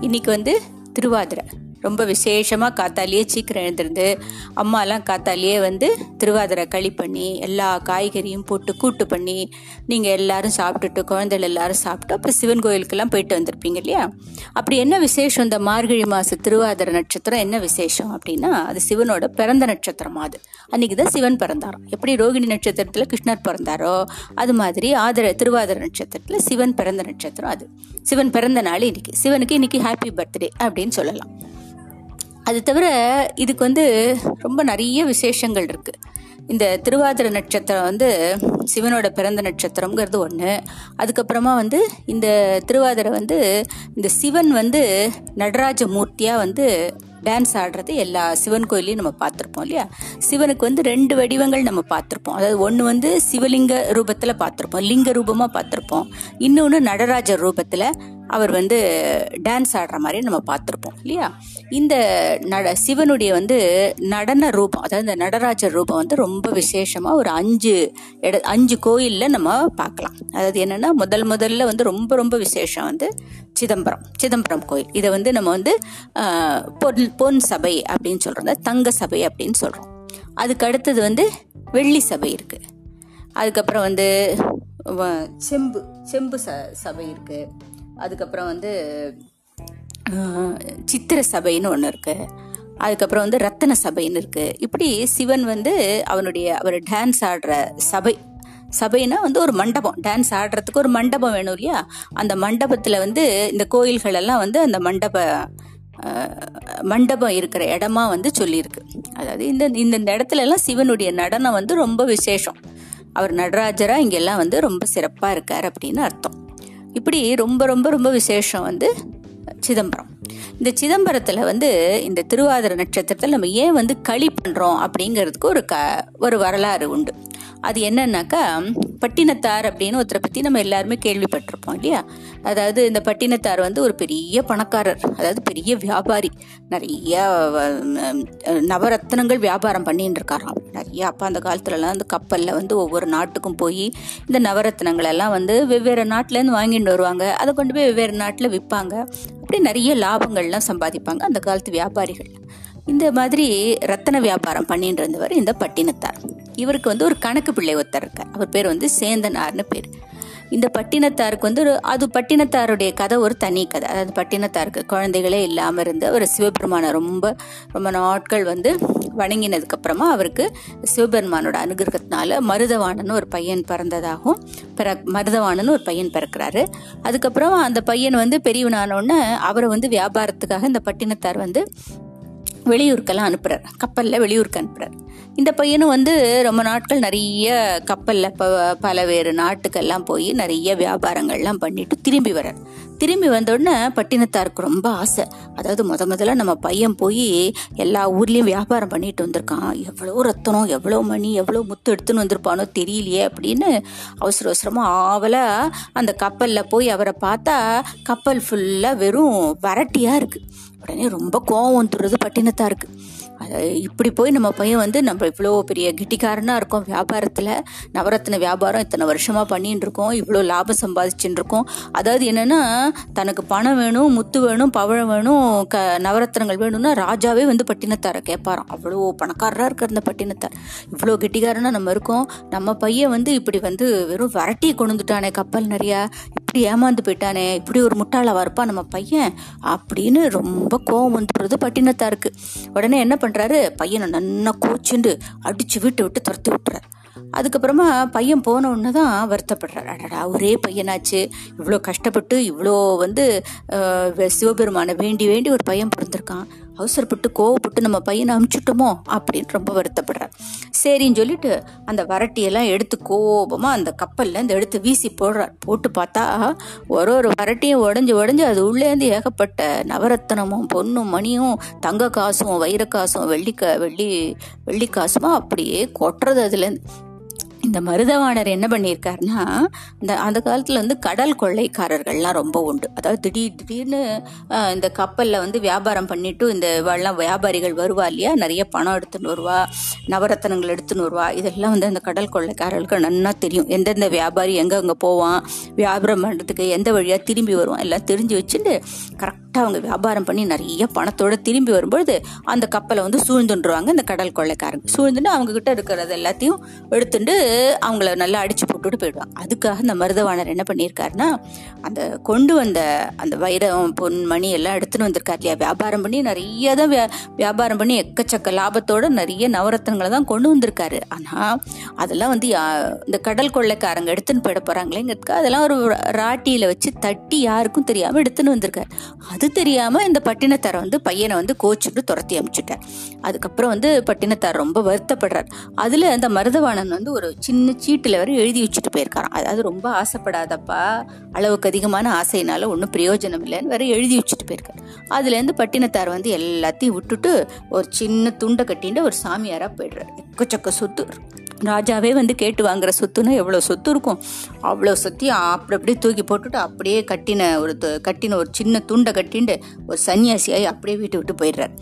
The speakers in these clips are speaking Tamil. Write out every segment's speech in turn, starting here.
இன்னைக்கு வந்து திருவாதிரை. ரொம்ப விசேஷமாக காத்தாலேயே சீக்கிரம் எழுந்திருந்து அம்மாலாம் காத்தாலேயே வந்து திருவாதிரை களி பண்ணி எல்லா காய்கறியும் போட்டு கூட்டு பண்ணி நீங்கள் எல்லாரும் சாப்பிட்டுட்டு குழந்தைகள் எல்லாரும் சாப்பிட்டு அப்புறம் சிவன் கோயிலுக்கெல்லாம் போயிட்டு வந்திருப்பீங்க இல்லையா? அப்படி என்ன விசேஷம்? இந்த மார்கழி மாத திருவாதிரை நட்சத்திரம் என்ன விசேஷம் அப்படின்னா அது சிவனோட பிறந்த நட்சத்திரமா அது. அன்னைக்கு தான் சிவன் பிறந்தாரோ எப்படி ரோகிணி நட்சத்திரத்தில் கிருஷ்ணர் பிறந்தாரோ அது மாதிரி ஆதர திருவாதிரை நட்சத்திரத்தில் சிவன் பிறந்த நட்சத்திரம் அது. சிவன் பிறந்த நாள் இன்னைக்கு. சிவனுக்கு இன்னைக்கு ஹாப்பி பர்த்டே அப்படின்னு சொல்லலாம். அது தவிர இதுக்கு வந்து ரொம்ப நிறைய விசேஷங்கள் இருக்கு. இந்த திருவாதிரை நட்சத்திரம் வந்து சிவனோட பிறந்த நட்சத்திரம்ங்கிறது ஒன்று அதுக்கப்புறமா வந்து இந்த திருவாதிரை வந்து இந்த சிவன் வந்து நடராஜ மூர்த்தியாக வந்து டான்ஸ் ஆடுறது எல்லா சிவன் கோயிலையும் நம்ம பார்த்துருப்போம் இல்லையா? சிவனுக்கு வந்து ரெண்டு வடிவங்கள் நம்ம பார்த்துருப்போம். அதாவது ஒன்று வந்து சிவலிங்க ரூபத்தில் பார்த்துருப்போம். லிங்க ரூபமாக பார்த்துருப்போம். இன்னொன்று நடராஜர் ரூபத்தில் அவர் வந்து டான்ஸ் ஆடுற மாதிரி நம்ம பார்த்துருப்போம் இல்லையா? இந்த நட சிவனுடைய வந்து நடன ரூபம் அதாவது இந்த நடராஜர் ரூபம் வந்து ரொம்ப விசேஷமாக ஒரு அஞ்சு இட அஞ்சு கோயிலில் நம்ம பார்க்கலாம். அதாவது என்னென்னா முதல் முதல்ல வந்து ரொம்ப ரொம்ப விசேஷம் வந்து சிதம்பரம் சிதம்பரம் கோயில். இதை வந்து நம்ம வந்து பொன் பொன் சபை அப்படின்னு சொல்கிறோம் தங்க சபை அப்படின்னு சொல்கிறோம் அதுக்கு அடுத்தது வந்து வெள்ளி சபை இருக்குது அதுக்கப்புறம் வந்து செம்பு செம்பு ச சபை இருக்குது அதுக்கப்புறம் வந்து சித்திர சபைன்னு ஒன்று இருக்குது அதுக்கப்புறம் வந்து ரத்தன சபைன்னு இருக்குது இப்படி சிவன் வந்து அவனுடைய அவர் டான்ஸ் ஆடுற சபை. சபைனா வந்து ஒரு மண்டபம். டான்ஸ் ஆடுறதுக்கு ஒரு மண்டபம் வேணும் இல்லையா? அந்த மண்டபத்தில் வந்து இந்த கோயில்கள் எல்லாம் வந்து அந்த மண்டப மண்டபம் இருக்கிற இடமா வந்து சொல்லியிருக்கு. அதாவது இந்த இந்த இடத்துல எல்லாம் சிவனுடைய நடனம் வந்து ரொம்ப விசேஷம். அவர் நடராஜரா இங்கெல்லாம் வந்து ரொம்ப சிறப்பாக இருக்கார் அப்படின்னு அர்த்தம். இப்படி ரொம்ப ரொம்ப ரொம்ப விசேஷம் வந்து சிதம்பரம். இந்த சிதம்பரத்தில் வந்து இந்த திருவாதிர நட்சத்திரத்தில் நம்ம ஏன் வந்து களி பண்ணுறோம் அப்படிங்கிறதுக்கு ஒரு க ஒரு வரலாறு உண்டு. அது என்னன்னாக்கா பட்டினத்தார் அப்படின்னு ஒருத்தரை பற்றி நம்ம எல்லாருமே கேள்விப்பட்டிருப்போம் இல்லையா? அதாவது இந்த பட்டினத்தார் வந்து ஒரு பெரிய பணக்காரர் அதாவது பெரிய வியாபாரி. நிறைய நவரத்னங்கள் வியாபாரம் பண்ணிட்டு இருக்காராம். நிறைய அப்போ அந்த காலத்துலலாம் அந்த கப்பலில் வந்து ஒவ்வொரு நாட்டுக்கும் போய் இந்த நவரத்னங்கள் எல்லாம் வந்து வெவ்வேறு நாட்டிலேருந்து வாங்கிட்டு வருவாங்க. அதை கொண்டு போய் வெவ்வேறு நாட்டில் விற்பாங்க. அப்படி நிறைய லாபங்கள்லாம் சம்பாதிப்பாங்க அந்த காலத்து வியாபாரிகள். இந்த மாதிரி ரத்தன வியாபாரம் பண்ணிட்டு இருந்தவர் இந்த பட்டினத்தார். இவருக்கு வந்து ஒரு கணக்கு பிள்ளை ஒருத்தர் இருக்கார். அவர் பேர் வந்து சேந்தனார்னு பேர். இந்த பட்டினத்தாருக்கு வந்து ஒரு அது பட்டினத்தாருடைய கதை ஒரு தனி கதை. அதாவது பட்டினத்தாருக்கு குழந்தைகளே இல்லாமல் இருந்து அவர் சிவபெருமானை ரொம்ப ரொம்ப நாட்கள் வந்து வணங்கினதுக்கப்புறமா அவருக்கு சிவபெருமானோட அனுகிரகத்தினால மருதவாணன் ஒரு பையன் பிறந்ததாகவும் பிற மருதவாணன் ஒரு பையன் பிறக்கிறாரு. அதுக்கப்புறம் அந்த பையன் வந்து பெரியவனானோடனே அவரை வந்து வியாபாரத்துக்காக இந்த பட்டினத்தார் வந்து வெளியூருக்கெல்லாம் அனுப்புறார். கப்பலில் வெளியூருக்கு அனுப்புகிறார் இந்த பையனும் வந்து ரொம்ப நாட்கள் நிறைய கப்பலில் ப பலவேறு நாட்டுக்கெல்லாம் போய் நிறைய வியாபாரங்கள்லாம் பண்ணிட்டு திரும்பி வர்றார். திரும்பி வந்தோடனே பட்டினத்தாருக்கு ரொம்ப ஆசை. அதாவது முத முதல்ல நம்ம பையன் போய் எல்லா ஊர்லேயும் வியாபாரம் பண்ணிட்டு வந்திருக்கான். எவ்வளோ ரத்தனம் எவ்வளோ மணி எவ்வளோ முத்து எடுத்துன்னு வந்திருப்பானோ தெரியலையே அப்படின்னு அவசர அவசரமாக ஆவலாக அந்த கப்பலில் போய் அவரை பார்த்தா கப்பல் ஃபுல்லாக வெறும் வரட்டியாக இருக்குது உடனே ரொம்ப கோவம் வந்துடுறது பட்டினத்தாருக்கு அது இப்படி போய் நம்ம பையன் வந்து நம்ம இவ்வளோ பெரிய கிட்டிக்காரனாக இருக்கோம் வியாபாரத்தில். நவரத்ன வியாபாரம் இத்தனை வருஷமாக பண்ணிட்டு இருக்கோம். இவ்வளோ லாபம் சம்பாதிச்சுட்டு இருக்கோம். அதாவது என்னென்னா தனக்கு பணம் வேணும் முத்து வேணும் பவழம் வேணும் க நவரத்னங்கள் வேணும்னா ராஜாவே வந்து பட்டினத்தாரை கேட்பாராம் அவ்வளோ பணக்காரராக இருக்கிற அந்த பட்டினத்தார். இவ்வளோ கெட்டிக்காரனா நம்ம இருக்கோம். நம்ம பையன் வந்து இப்படி வந்து வெறும் வரட்டியை கொண்டு கப்பல் நிறையா. ஏமாந்து போயிட்டானே இப்படி ஒரு முட்டாளாவா இருப்பான் நம்ம பையன் அப்படின்னு ரொம்ப கோவம் வந்துடுறது பட்டினத்தாருக்கு உடனே என்ன பண்ணுறாரு பையனை நன்னா கோச்சுண்டு அடிச்சு வீட்டை விட்டு துரத்தி விட்டுறாரு. அதுக்கப்புறமா பையன் போன உடனே தான் வருத்தப்படுறாரு. அடடா ஒரே பையனாச்சு. இவ்வளோ கஷ்டப்பட்டு இவ்வளோ வந்து சிவபெருமானை வேண்டி வேண்டி ஒரு பையன் பிறந்திருக்கான். அவசரப்பட்டு கோவப்பட்டு நம்ம பையனை அமுச்சுட்டோமோ அப்படின்னு ரொம்ப வருத்தப்படுறார். சரின்னு சொல்லிட்டு அந்த வரட்டியெல்லாம் எடுத்து கோபமாக அந்த கப்பலில் இந்த எடுத்து வீசி போடுறார். போட்டு பார்த்தா ஒரு ஒரு வரட்டியும் உடஞ்சி உடஞ்சி அது உள்ளேருந்து ஏகப்பட்ட நவரத்தனமும் பொண்ணும் மணியும் தங்க காசும் வைர காசும் வெள்ளி வெள்ளி வெள்ளி காசுமா அப்படியே கொட்டுறது அதுலேருந்து இந்த மருதவாணர் என்ன பண்ணியிருக்காருன்னா இந்த அந்த காலத்தில் வந்து கடல் கொள்ளைக்காரர்கள்லாம் ரொம்ப உண்டு. அதாவது திடீர் திடீர்னு இந்த கப்பலில் வந்து வியாபாரம் பண்ணிட்டு இந்த வெள்ளம் வியாபாரிகள் வருவா இல்லையா? நிறைய பணம் எடுத்துன்னு வருவா நவரத்தனங்கள் எடுத்துன்னு வருவா. இதெல்லாம் வந்து அந்த கடல் கொள்ளைக்காரர்களுக்கு நன்னா தெரியும். எந்தெந்த வியாபாரி எங்கே அங்கே போவான் வியாபாரம் பண்ணுறதுக்கு எந்த வழியாக திரும்பி வருவான் எல்லாம் தெரிஞ்சு வச்சுட்டு கரெக்டாக அவங்க வியாபாரம் பண்ணி நிறைய பணத்தோட திரும்பி வரும்பொழுது அந்த கப்பலை வந்து சூழ்ந்துன்றுவாங்க இந்த கடல் கொள்ளைக்காரங்க. சூழ்ந்துட்டு அவங்கக்கிட்ட இருக்கிறது எல்லாத்தையும் எடுத்துட்டு அவங்கள நல்லா அடிச்சு விட்டுட்டு போயிடுவான். அதுக்காக அந்த மருதவாணர் என்ன பண்ணியிருக்காருன்னா அந்த கொண்டு வந்த அந்த வைரம் பொன் மணி எல்லாம் எடுத்துன்னு வந்திருக்காரு இல்லையா? வியாபாரம் பண்ணி நிறைய தான் வியா- வியாபாரம் பண்ணி எக்கச்சக்க லாபத்தோட நிறைய நவரத்னங்களை தான் கொண்டு வந்திருக்காரு. ஆனால் அதெல்லாம் வந்து யா- இந்த கடல் கொள்ளைக்காரங்க எடுத்துன்னு போயிட போறாங்களேங்கிறதுக்கு அதெல்லாம் ஒரு ராட்டியில வச்சு தட்டி யாருக்கும் தெரியாம எடுத்துன்னு வந்திருக்காரு. அது தெரியாம இந்த பட்டினத்தார் வந்து பையனை வந்து கோச்சுட்டு துரத்தி அமிச்சுட்டார். அதுக்கப்புறம் வந்து பட்டினத்தார் ரொம்ப வருத்தப்படுறார். அதுல அந்த மருதவாணன் வந்து ஒரு சின்ன சீட்டுல வரை எழுதி வச்சுட்டு போயிருக்காராம். அதாவது ரொம்ப ஆசைப்படாதப்பா. அளவுக்கு அதிகமான ஆசையினால ஒன்றும் பிரயோஜனம் இல்லைன்னு வேற எழுதி வச்சுட்டு போயிருக்காரு. அதுலேருந்து பட்டினத்தார் வந்து எல்லாத்தையும் விட்டுட்டு ஒரு சின்ன துண்டை கட்டிட்டு ஒரு சாமியாராக போயிடுறாரு. எக்கச்சக்க சொத்து. ராஜாவே வந்து கேட்டு வாங்குற சொத்துன்னா எவ்வளோ சொத்து இருக்கும்? அவ்வளோ சொத்தையும் அப்படி அப்படியே தூக்கி போட்டுட்டு அப்படியே கட்டின ஒரு கட்டின ஒரு சின்ன துண்டை கட்டிண்டு ஒரு சன்னியாசியாகி அப்படியே வீட்டு விட்டு போயிடுறாரு.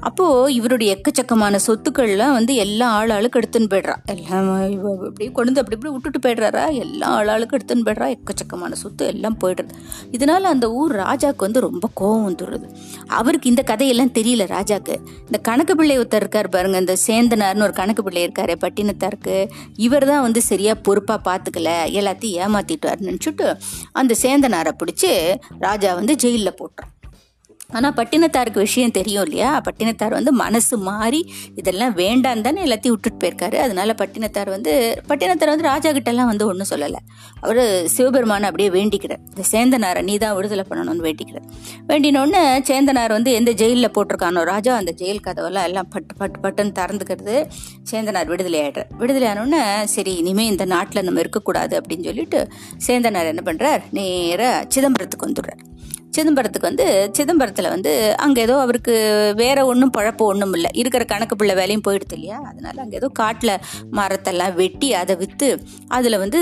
அப்போ இவருடைய எக்கச்சக்கமான சொத்துக்கள்லாம் வந்து எல்லா ஆள் ஆளுக்கு எடுத்துன்னு போயிடுறா. எல்லாம் இப்படி அப்படியே கொண்டு வந்து அப்படி இப்படி விட்டுட்டு போயிடுறாரா? எல்லா ஆள் ஆளுக்கு எடுத்துன்னு போயிடுறா. எக்கச்சக்கமான சொத்து எல்லாம் போயிடுறது இதனால அந்த ஊர் ராஜாக்கு வந்து ரொம்ப கோவம் வந்துடுறது அவருக்கு இந்த கதையெல்லாம் தெரியல ராஜாக்கு. இந்த கணக்கு பிள்ளை ஒருத்தர் இருக்கார் பாருங்க. இந்த சேந்தனார்னு ஒரு கணக்கு பிள்ளை இருக்காரு பட்டினத்தாருக்கு. இவர் தான் வந்து சரியா பொறுப்பா பாத்துக்கல. எல்லாத்தையும் ஏமாத்திட்டாருன்னு நினச்சிட்டு அந்த சேந்தனாரை பிடிச்சி ராஜா வந்து ஜெயிலில் போட்டுறான் ஆனால் பட்டினத்தாருக்கு விஷயம் தெரியும் இல்லையா? பட்டினத்தார் வந்து மனசு மாறி இதெல்லாம் வேண்டாம் தானே எல்லாத்தையும் விட்டுட்டு போயிருக்காரு. அதனால பட்டினத்தார் வந்து பட்டினத்தார் வந்து ராஜா கிட்டலாம் வந்து ஒன்றும் சொல்லலை. அவர் சிவபெருமானை அப்படியே வேண்டிக்கிறார். இந்த சேந்தனாரை நீ தான் விடுதலை பண்ணணும்னு வேண்டிக்கிறார். வேண்டினோடனே சேந்தனார் வந்து எந்த ஜெயிலில் போட்டிருக்கானோ ராஜா அந்த ஜெயில் கதவெல்லாம் எல்லாம் பட்டு பட்டு பட்டுன்னு திறந்துக்கிறது சேந்தனார் விடுதலை ஆயிடுறார். விடுதலை ஆனோடனே சரி இனிமேல் இந்த நாட்டில் நம்ம இருக்கக்கூடாது அப்படின்னு சொல்லிட்டு சேந்தனார் என்ன பண்ணுறார் நேராக சிதம்பரத்துக்கு வந்துடுறார். சிதம்பரத்துக்கு வந்து சிதம்பரத்தில் வந்து அங்கே ஏதோ அவருக்கு வேற ஒன்றும் பழப்பு ஒன்றும் இல்லை. இருக்கிற கணக்கு பிள்ளை வேலையும் போயிடுது இல்லையா? அதனால அங்கே ஏதோ காட்டில் மரத்தெல்லாம் வெட்டி அதை விற்று அதில் வந்து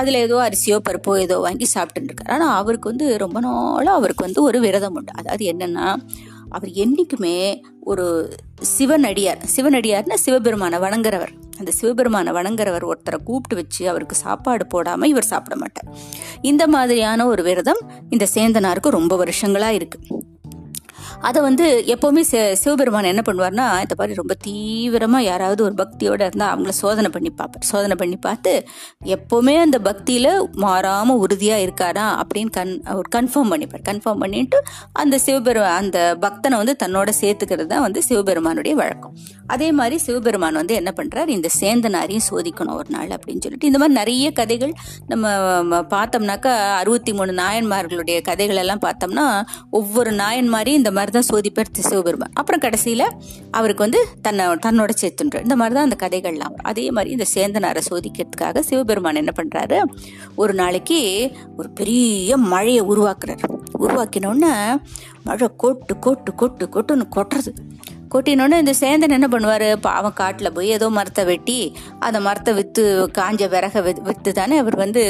அதில் ஏதோ அரிசியோ பருப்போ ஏதோ வாங்கி சாப்பிட்டுட்டு இருக்காரு. ஆனால் அவருக்கு வந்து ரொம்ப நாளாக அவருக்கு வந்து ஒரு விரதம் உண்டு. அதாவது என்னென்னா அவர் என்னைக்குமே ஒரு சிவனடியார். சிவனடியார்னா சிவபெருமானை வணங்குறவர். அந்த சிவபெருமானை வணங்குறவர் ஒருத்தரை கூப்பிட்டு வச்சு அவருக்கு சாப்பாடு போடாம இவர் சாப்பிட மாட்டார். இந்த மாதிரியான ஒரு விரதம் இந்த சேந்தனாருக்கு ரொம்ப வருஷங்களா இருக்கு. அதை வந்து எப்போவுமே சி சிவபெருமான் என்ன பண்ணுவார்னா இந்த மாதிரி ரொம்ப தீவிரமாக யாராவது ஒரு பக்தியோடு இருந்தால் அவங்கள சோதனை பண்ணி பார்ப்பார் சோதனை பண்ணி பார்த்து எப்போவுமே அந்த பக்தியில் மாறாமல் உறுதியாக இருக்காரா அப்படின்னு கன் அவர் கன்ஃபார்ம் பண்ணிப்பார். கன்ஃபார்ம் பண்ணிட்டு அந்த சிவபெருமா அந்த பக்தனை வந்து தன்னோட சேர்த்துக்கிறது தான் வந்து சிவபெருமானுடைய வழக்கம். அதே மாதிரி சிவபெருமான் வந்து என்ன பண்ணுறார் இந்த சேந்தனாரையும் சோதிக்கணும் ஒரு நாள் அப்படின்னு சொல்லிட்டு இந்த மாதிரி நிறைய கதைகள் நம்ம பார்த்தோம்னாக்கா அறுபத்தி மூணு நாயன்மார்களுடைய கதைகள் எல்லாம் பார்த்தோம்னா ஒவ்வொரு நாயன்மாரையும் இந்த மாதிரி தான் சோதிப்பார் சிவபெருமான் அப்புறம் கடைசியில் அவருக்கு வந்து தன்னை தன்னோட சேர்த்துன்ற இந்த மாதிரி தான் அந்த கதைகள்லாம். வரும். அதே மாதிரி இந்த சேந்தனாரை சோதிக்கிறதுக்காக சிவபெருமான் என்ன பண்ணுறாரு ஒரு நாளைக்கு ஒரு பெரிய மழையை உருவாக்குறாரு. உருவாக்கினோடனே மழை கொட்டு கொட்டு கொட்டு கொட்டுன்னு கொட்டுறது. கொட்டினோடனே இந்த சேந்தன் என்ன பண்ணுவார்? பாவம் காட்டில் போய் ஏதோ மரத்தை வெட்டி அந்த மரத்தை விற்று காஞ்ச விறக விற்று தானே அவர் வந்து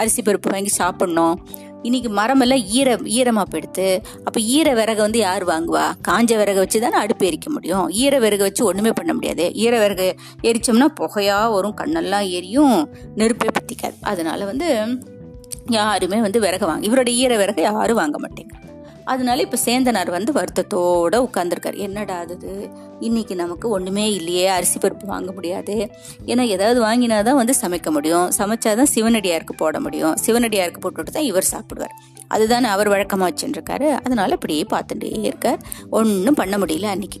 அரிசி பருப்பு வாங்கி சாப்பிட்ணும். இன்னைக்கு மரமெல்லாம் ஈர ஈரமாக போயிடுத்து. அப்போ ஈர விறகு வந்து யார் வாங்குவா? காஞ்ச விறகு வச்சு தானே அடுப்பு எரிக்க முடியும். ஈர விறகை வச்சு ஒன்றுமே பண்ண முடியாது. ஈர விறகு எரிச்சோம்னா புகையாக வரும். கண்ணெல்லாம் எரியும். நெருப்பே பற்றிக்காது அதனால வந்து யாருமே வந்து விறகு வாங்க இவரோட ஈர விறகு யாரும் வாங்க மாட்டேங்க அதனால இப்போ சேந்தனார் வந்து வருத்தத்தோட உட்காந்துருக்காரு என்னடா அது இன்னைக்கு நமக்கு ஒன்றுமே இல்லையே அரிசி பருப்பு வாங்க முடியாது. ஏன்னா ஏதாவது வாங்கினா தான் வந்து சமைக்க முடியும். சமைச்சாதான் சிவனடியாருக்கு போட முடியும். சிவனடியாருக்கு போட்டுட்டு தான் இவர் சாப்பிடுவார். அதுதானே அவர் வழக்கமாக வச்சுருக்காரு. அதனால இப்படியே பார்த்துட்டே இருக்கார். ஒன்றும் பண்ண முடியல அன்னைக்கு.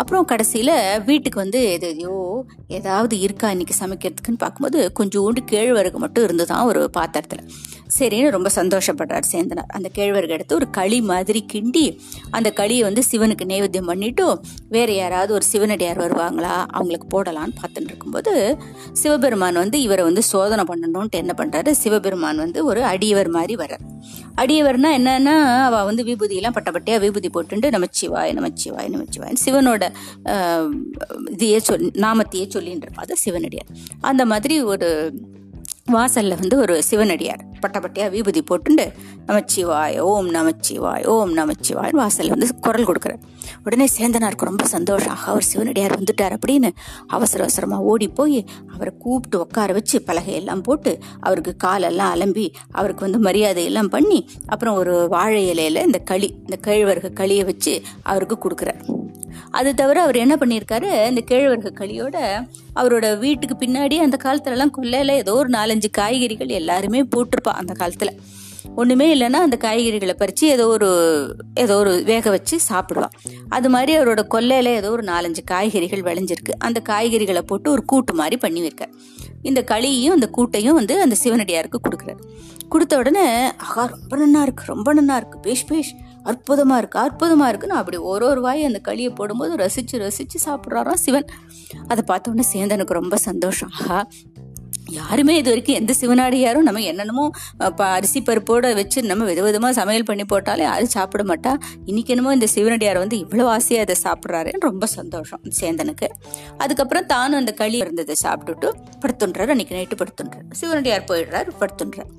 அப்புறம் கடைசியில் வீட்டுக்கு வந்து எதையோ ஏதாவது இருக்கா இன்னைக்கு சமைக்கிறதுக்குன்னு பார்க்கும்போது கொஞ்சோண்டு கேழ்வரகு மட்டும் இருந்து தான் ஒரு பாத்திரத்தில். சரின்னு ரொம்ப சந்தோஷப்படுறார் சேந்தனார். அந்த கேழ்வரகு எடுத்து ஒரு களி மாதிரி கிண்டி அந்த களியை வந்து சிவனுக்கு நைவேத்தியம் பண்ணிட்டு வேறு யாராவது ஒரு சிவனடியார் வருவாங்களா அவங்களுக்கு போடலான்னு பார்த்துட்டு இருக்கும்போது சிவபெருமான் வந்து இவரை வந்து சோதனை பண்ணணும்ன்ட்டு என்ன பண்ணுறாரு சிவபெருமான் வந்து ஒரு அடியவர் மாதிரி வர்றார். அடியவர்னா என்னன்னா அவள் வந்து விபூதியெல்லாம் பட்டப்பட்டியாக விபூதி போட்டுட்டு நமச்சிவாய் நமச்சிவாய் நமச்சிவாய் சிவனோட ஆஹ், இதையே சொல் நாமத்தையே சொல்லின்னு இருப்பா அது சிவனடியார். அந்த மாதிரி ஒரு வாசலில் வந்து ஒரு சிவனடியார். பட்டப்பட்டியாக விபூதி போட்டுண்டு நமச்சிவாய் ஓம் நமச்சிவாய் ஓம் நமச்சிவாய் வாசலில் வந்து குரல் கொடுக்குறார். உடனே சேந்தனாருக்கு ரொம்ப சந்தோஷம். அவர் சிவனடியார் வந்துட்டார் அப்படின்னு அவசர அவசரமாக ஓடி போய் அவரை கூப்பிட்டு உட்கார வச்சு பலகையெல்லாம் போட்டு அவருக்கு காலெல்லாம் அலம்பி அவருக்கு வந்து மரியாதை எல்லாம் பண்ணி அப்புறம் ஒரு வாழை இலையில இந்த களி இந்த கேழ்வரகு களியை வச்சு அவருக்கு கொடுக்குறார். அது தவிர அவர் என்ன பண்ணியிருக்காரு? இந்த கேழ்வரகு களியோட அவரோட வீட்டுக்கு பின்னாடி அந்த காலத்துலலாம் கொல்லையில ஏதோ ஒரு நாலஞ்சு காய்கறிகள் எல்லாருமே போட்டிருப்பான் அந்த காலத்துல. ஒன்றுமே இல்லைன்னா அந்த காய்கறிகளை பறித்து ஏதோ ஒரு ஏதோ ஒரு வேக வச்சு சாப்பிடுவான் அது மாதிரி அவரோட கொல்லையில் ஏதோ ஒரு நாலஞ்சு காய்கறிகள் விளைஞ்சிருக்கு. அந்த காய்கறிகளை போட்டு ஒரு கூட்டு மாதிரி பண்ணி வைக்க. இந்த களியையும் அந்த கூட்டையும் வந்து அந்த சிவனடியாருக்கு கொடுக்குறாரு. கொடுத்த உடனே ஆஹா ரொம்ப நன்னா இருக்கு ரொம்ப நன்னா இருக்கு. பேஷ் பேஷ். அற்புதமா இருக்கு அற்புதமா இருக்குன்னு அப்படி ஒரு ஒரு வாய் அந்த களியை போடும்போது ரசிச்சு ரசிச்சு சாப்பிட்றாராம் சிவன். அதை பார்த்த உடனே சேந்தனுக்கு ரொம்ப சந்தோஷம். ஆஹா யாருமே இது வரைக்கும் எந்த சிவனாடியாரும் நம்ம என்னென்னமோ ப- அரிசி பருப்போட வச்சு நம்ம விதவிதமா சமையல் பண்ணி போட்டாலே யாரும் சாப்பிட மாட்டா. இன்னைக்கு என்னமோ இந்த சிவனடியார் வந்து இவ்வளவு ஆசையா அதை சாப்பிட்றாருன்னு ரொம்ப சந்தோஷம் சேந்தனுக்கு. அதுக்கப்புறம் தானும் அந்த களி இருந்ததை சாப்பிட்டுட்டு படுத்துன்றாரு. அன்னைக்கு நைட்டு படுத்துன்றார். சிவனடியார் போயிடுறாரு படுத்துன்றார்.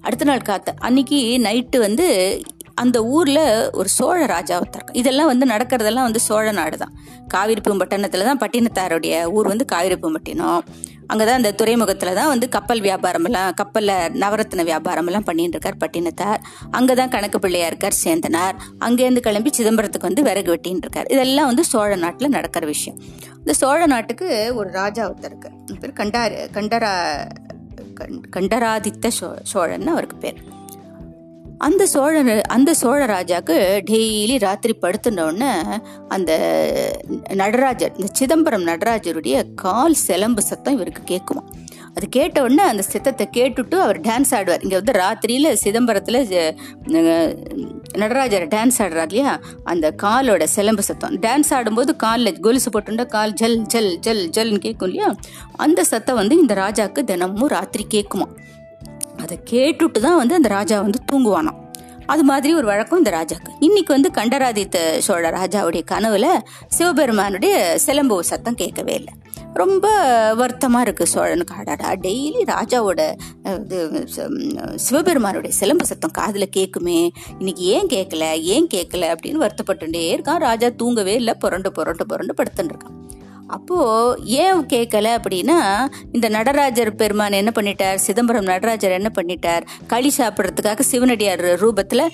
அடுத்த நாள் காத்த அன்னைக்கு நைட்டு வந்து அந்த ஊர்ல ஒரு சோழ ராஜா ஒருத்தர் இதெல்லாம் வந்து நடக்கிறதெல்லாம் வந்து சோழ நாடு தான் காவிரிப்பூம்பட்டினத்துல தான் பட்டினத்தாருடைய ஊர் வந்து அங்கே அங்கதான் அந்த துறைமுகத்துல தான் வந்து கப்பல் வியாபாரம் எல்லாம் கப்பல்ல வியாபாரமெல்லாம் வியாபாரம் எல்லாம் பண்ணிட்டு இருக்கார் பட்டினத்தார். அங்கதான் கணக்கு பிள்ளையா இருக்கார் சேந்தனார் அங்கேருந்து கிளம்பி சிதம்பரத்துக்கு வந்து விறகு வெட்டின்னு இருக்கார் இதெல்லாம் வந்து சோழ நாட்டுல நடக்கிற விஷயம். இந்த சோழ நாட்டுக்கு ஒரு ராஜா ஒருத்தர் இருக்கு பேர் கண்டாரு கண்டரா கண்- கண்டராதித்த சோ சோழன் அவருக்கு பேர். அந்த சோழர் அந்த சோழ ராஜாக்கு டெய்லி ராத்திரி படுத்துனோடனே அந்த நடராஜர் இந்த சிதம்பரம் நடராஜருடைய கால் செலம்பு சத்தம் இவருக்கு கேட்குமா அது கேட்ட உடனே அந்த சித்தத்தை கேட்டுட்டு அவர் டான்ஸ் ஆடுவார். இங்கே வந்து ராத்திரியில் சிதம்பரத்தில் நடராஜர் டான்ஸ் ஆடுறார் இல்லையா? அந்த காலோட சிலம்பு சத்தம். டான்ஸ் ஆடும்போது காலில் கொலுசு போட்டுண்டா கால் ஜல் ஜல் ஜல் ஜல்னு கேட்கும் இல்லையா? அந்த சத்தம் வந்து இந்த ராஜாவுக்கு தினமும் ராத்திரி கேட்குமா அதை கேட்டுட்டு தான் வந்து அந்த ராஜா வந்து தூங்குவானாம். அது மாதிரி ஒரு வழக்கம் இந்த ராஜாக்கு. இன்னைக்கு வந்து கண்டராதித்த சோழ ராஜாவுடைய கனவுல சிவபெருமானுடைய சிலம்பு சத்தம் கேட்கவே இல்லை. ரொம்ப வருத்தமா இருக்கு சோழனுக்கு. ஆடாடா டெய்லி ராஜாவோட இது சிவபெருமானுடைய சிலம்பு சத்தம் காதில் கேட்குமே இன்னைக்கு ஏன் கேட்கல ஏன் கேட்கல அப்படின்னு வருத்தப்பட்டுட்டே இருக்கான். ராஜா தூங்கவே இல்லை புரண்டு புரண்டு புரண்டு படுத்துட்டு இருக்கான். அப்போது ஏன் கேட்கல அப்படின்னா இந்த நடராஜர் பெருமான் என்ன பண்ணிட்டார்? சிதம்பரம் நடராஜர் என்ன பண்ணிட்டார்? களி சாப்பிட்றதுக்காக சிவனடியார் ரூபத்தில்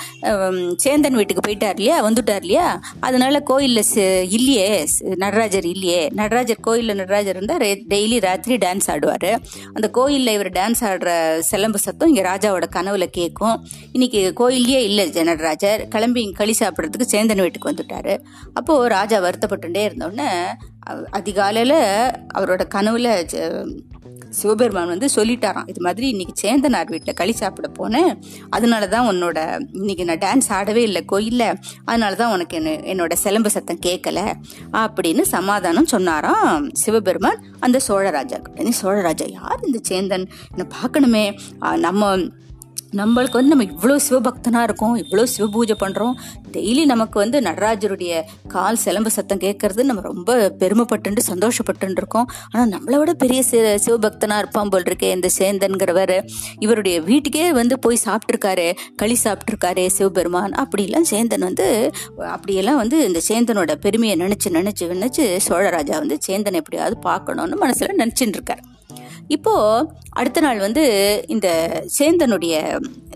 சேந்தன் வீட்டுக்கு போயிட்டார் இல்லையா? வந்துட்டார் இல்லையா? அதனால கோயிலில் இல்லையே நடராஜர் இல்லையே. நடராஜர் கோயிலில் நடராஜர் இருந்தால் டெய்லி ராத்திரி டான்ஸ் ஆடுவார். அந்த கோயிலில் இவர் டான்ஸ் ஆடுற சிலம்பு சத்தம் இங்கே ராஜாவோட கனவுல கேட்கும் இன்னைக்கு கோயிலே இல்லை நடராஜர் கிளம்பி களி சாப்பிட்றதுக்கு சேந்தன் வீட்டுக்கு வந்துட்டார். அப்போது ராஜா வருத்தப்பட்டுட்டே இருந்தோடனே அதிகாலையில் அவரோட கனவுல சிவபெருமான் வந்து சொல்லிட்டாராம் இது மாதிரி இன்னைக்கு சேந்தனார் வீட்டில் களி சாப்பிட போனேன் அதனால தான் உன்னோட இன்னைக்கு நான் டான்ஸ் ஆடவே இல்லை கோயிலில் அதனால தான் உனக்கு என்ன என்னோட சிலம்பு சத்தம் கேட்கல அப்படின்னு சமாதானம் சொன்னாராம் சிவபெருமான். அந்த சோழராஜா நீ சோழராஜா யார் இந்த சேந்தன்? என்னை பார்க்கணுமே நம்ம நம்மளுக்கு வந்து நம்ம இவ்வளோ சிவபக்தனாக இருக்கோம் இவ்வளோ சிவ பூஜை பண்ணுறோம் டெய்லி நமக்கு வந்து நடராஜருடைய கால் சிலம்பு சத்தம் கேட்கறது நம்ம ரொம்ப பெருமைப்பட்டு சந்தோஷப்பட்டு இருக்கோம் ஆனால் நம்மளை விட பெரிய சி- இருப்பான் போல் இருக்கே இந்த சேந்தன்கிறவர். இவருடைய வீட்டுக்கே வந்து போய் சாப்பிட்ருக்காரு களி சாப்பிட்ருக்காரு சிவபெருமான். அப்படிலாம் சேந்தன் வந்து அப்படியெல்லாம் வந்து இந்த சேந்தனோட பெருமையை நினச்சி நினச்சி நினச்சி சோழராஜா வந்து சேந்தனை எப்படியாவது பார்க்கணும்னு மனசில் நினச்சிட்டு இருக்காரு இப்போ அடுத்த நாள் வந்து இந்த சேந்தனுடைய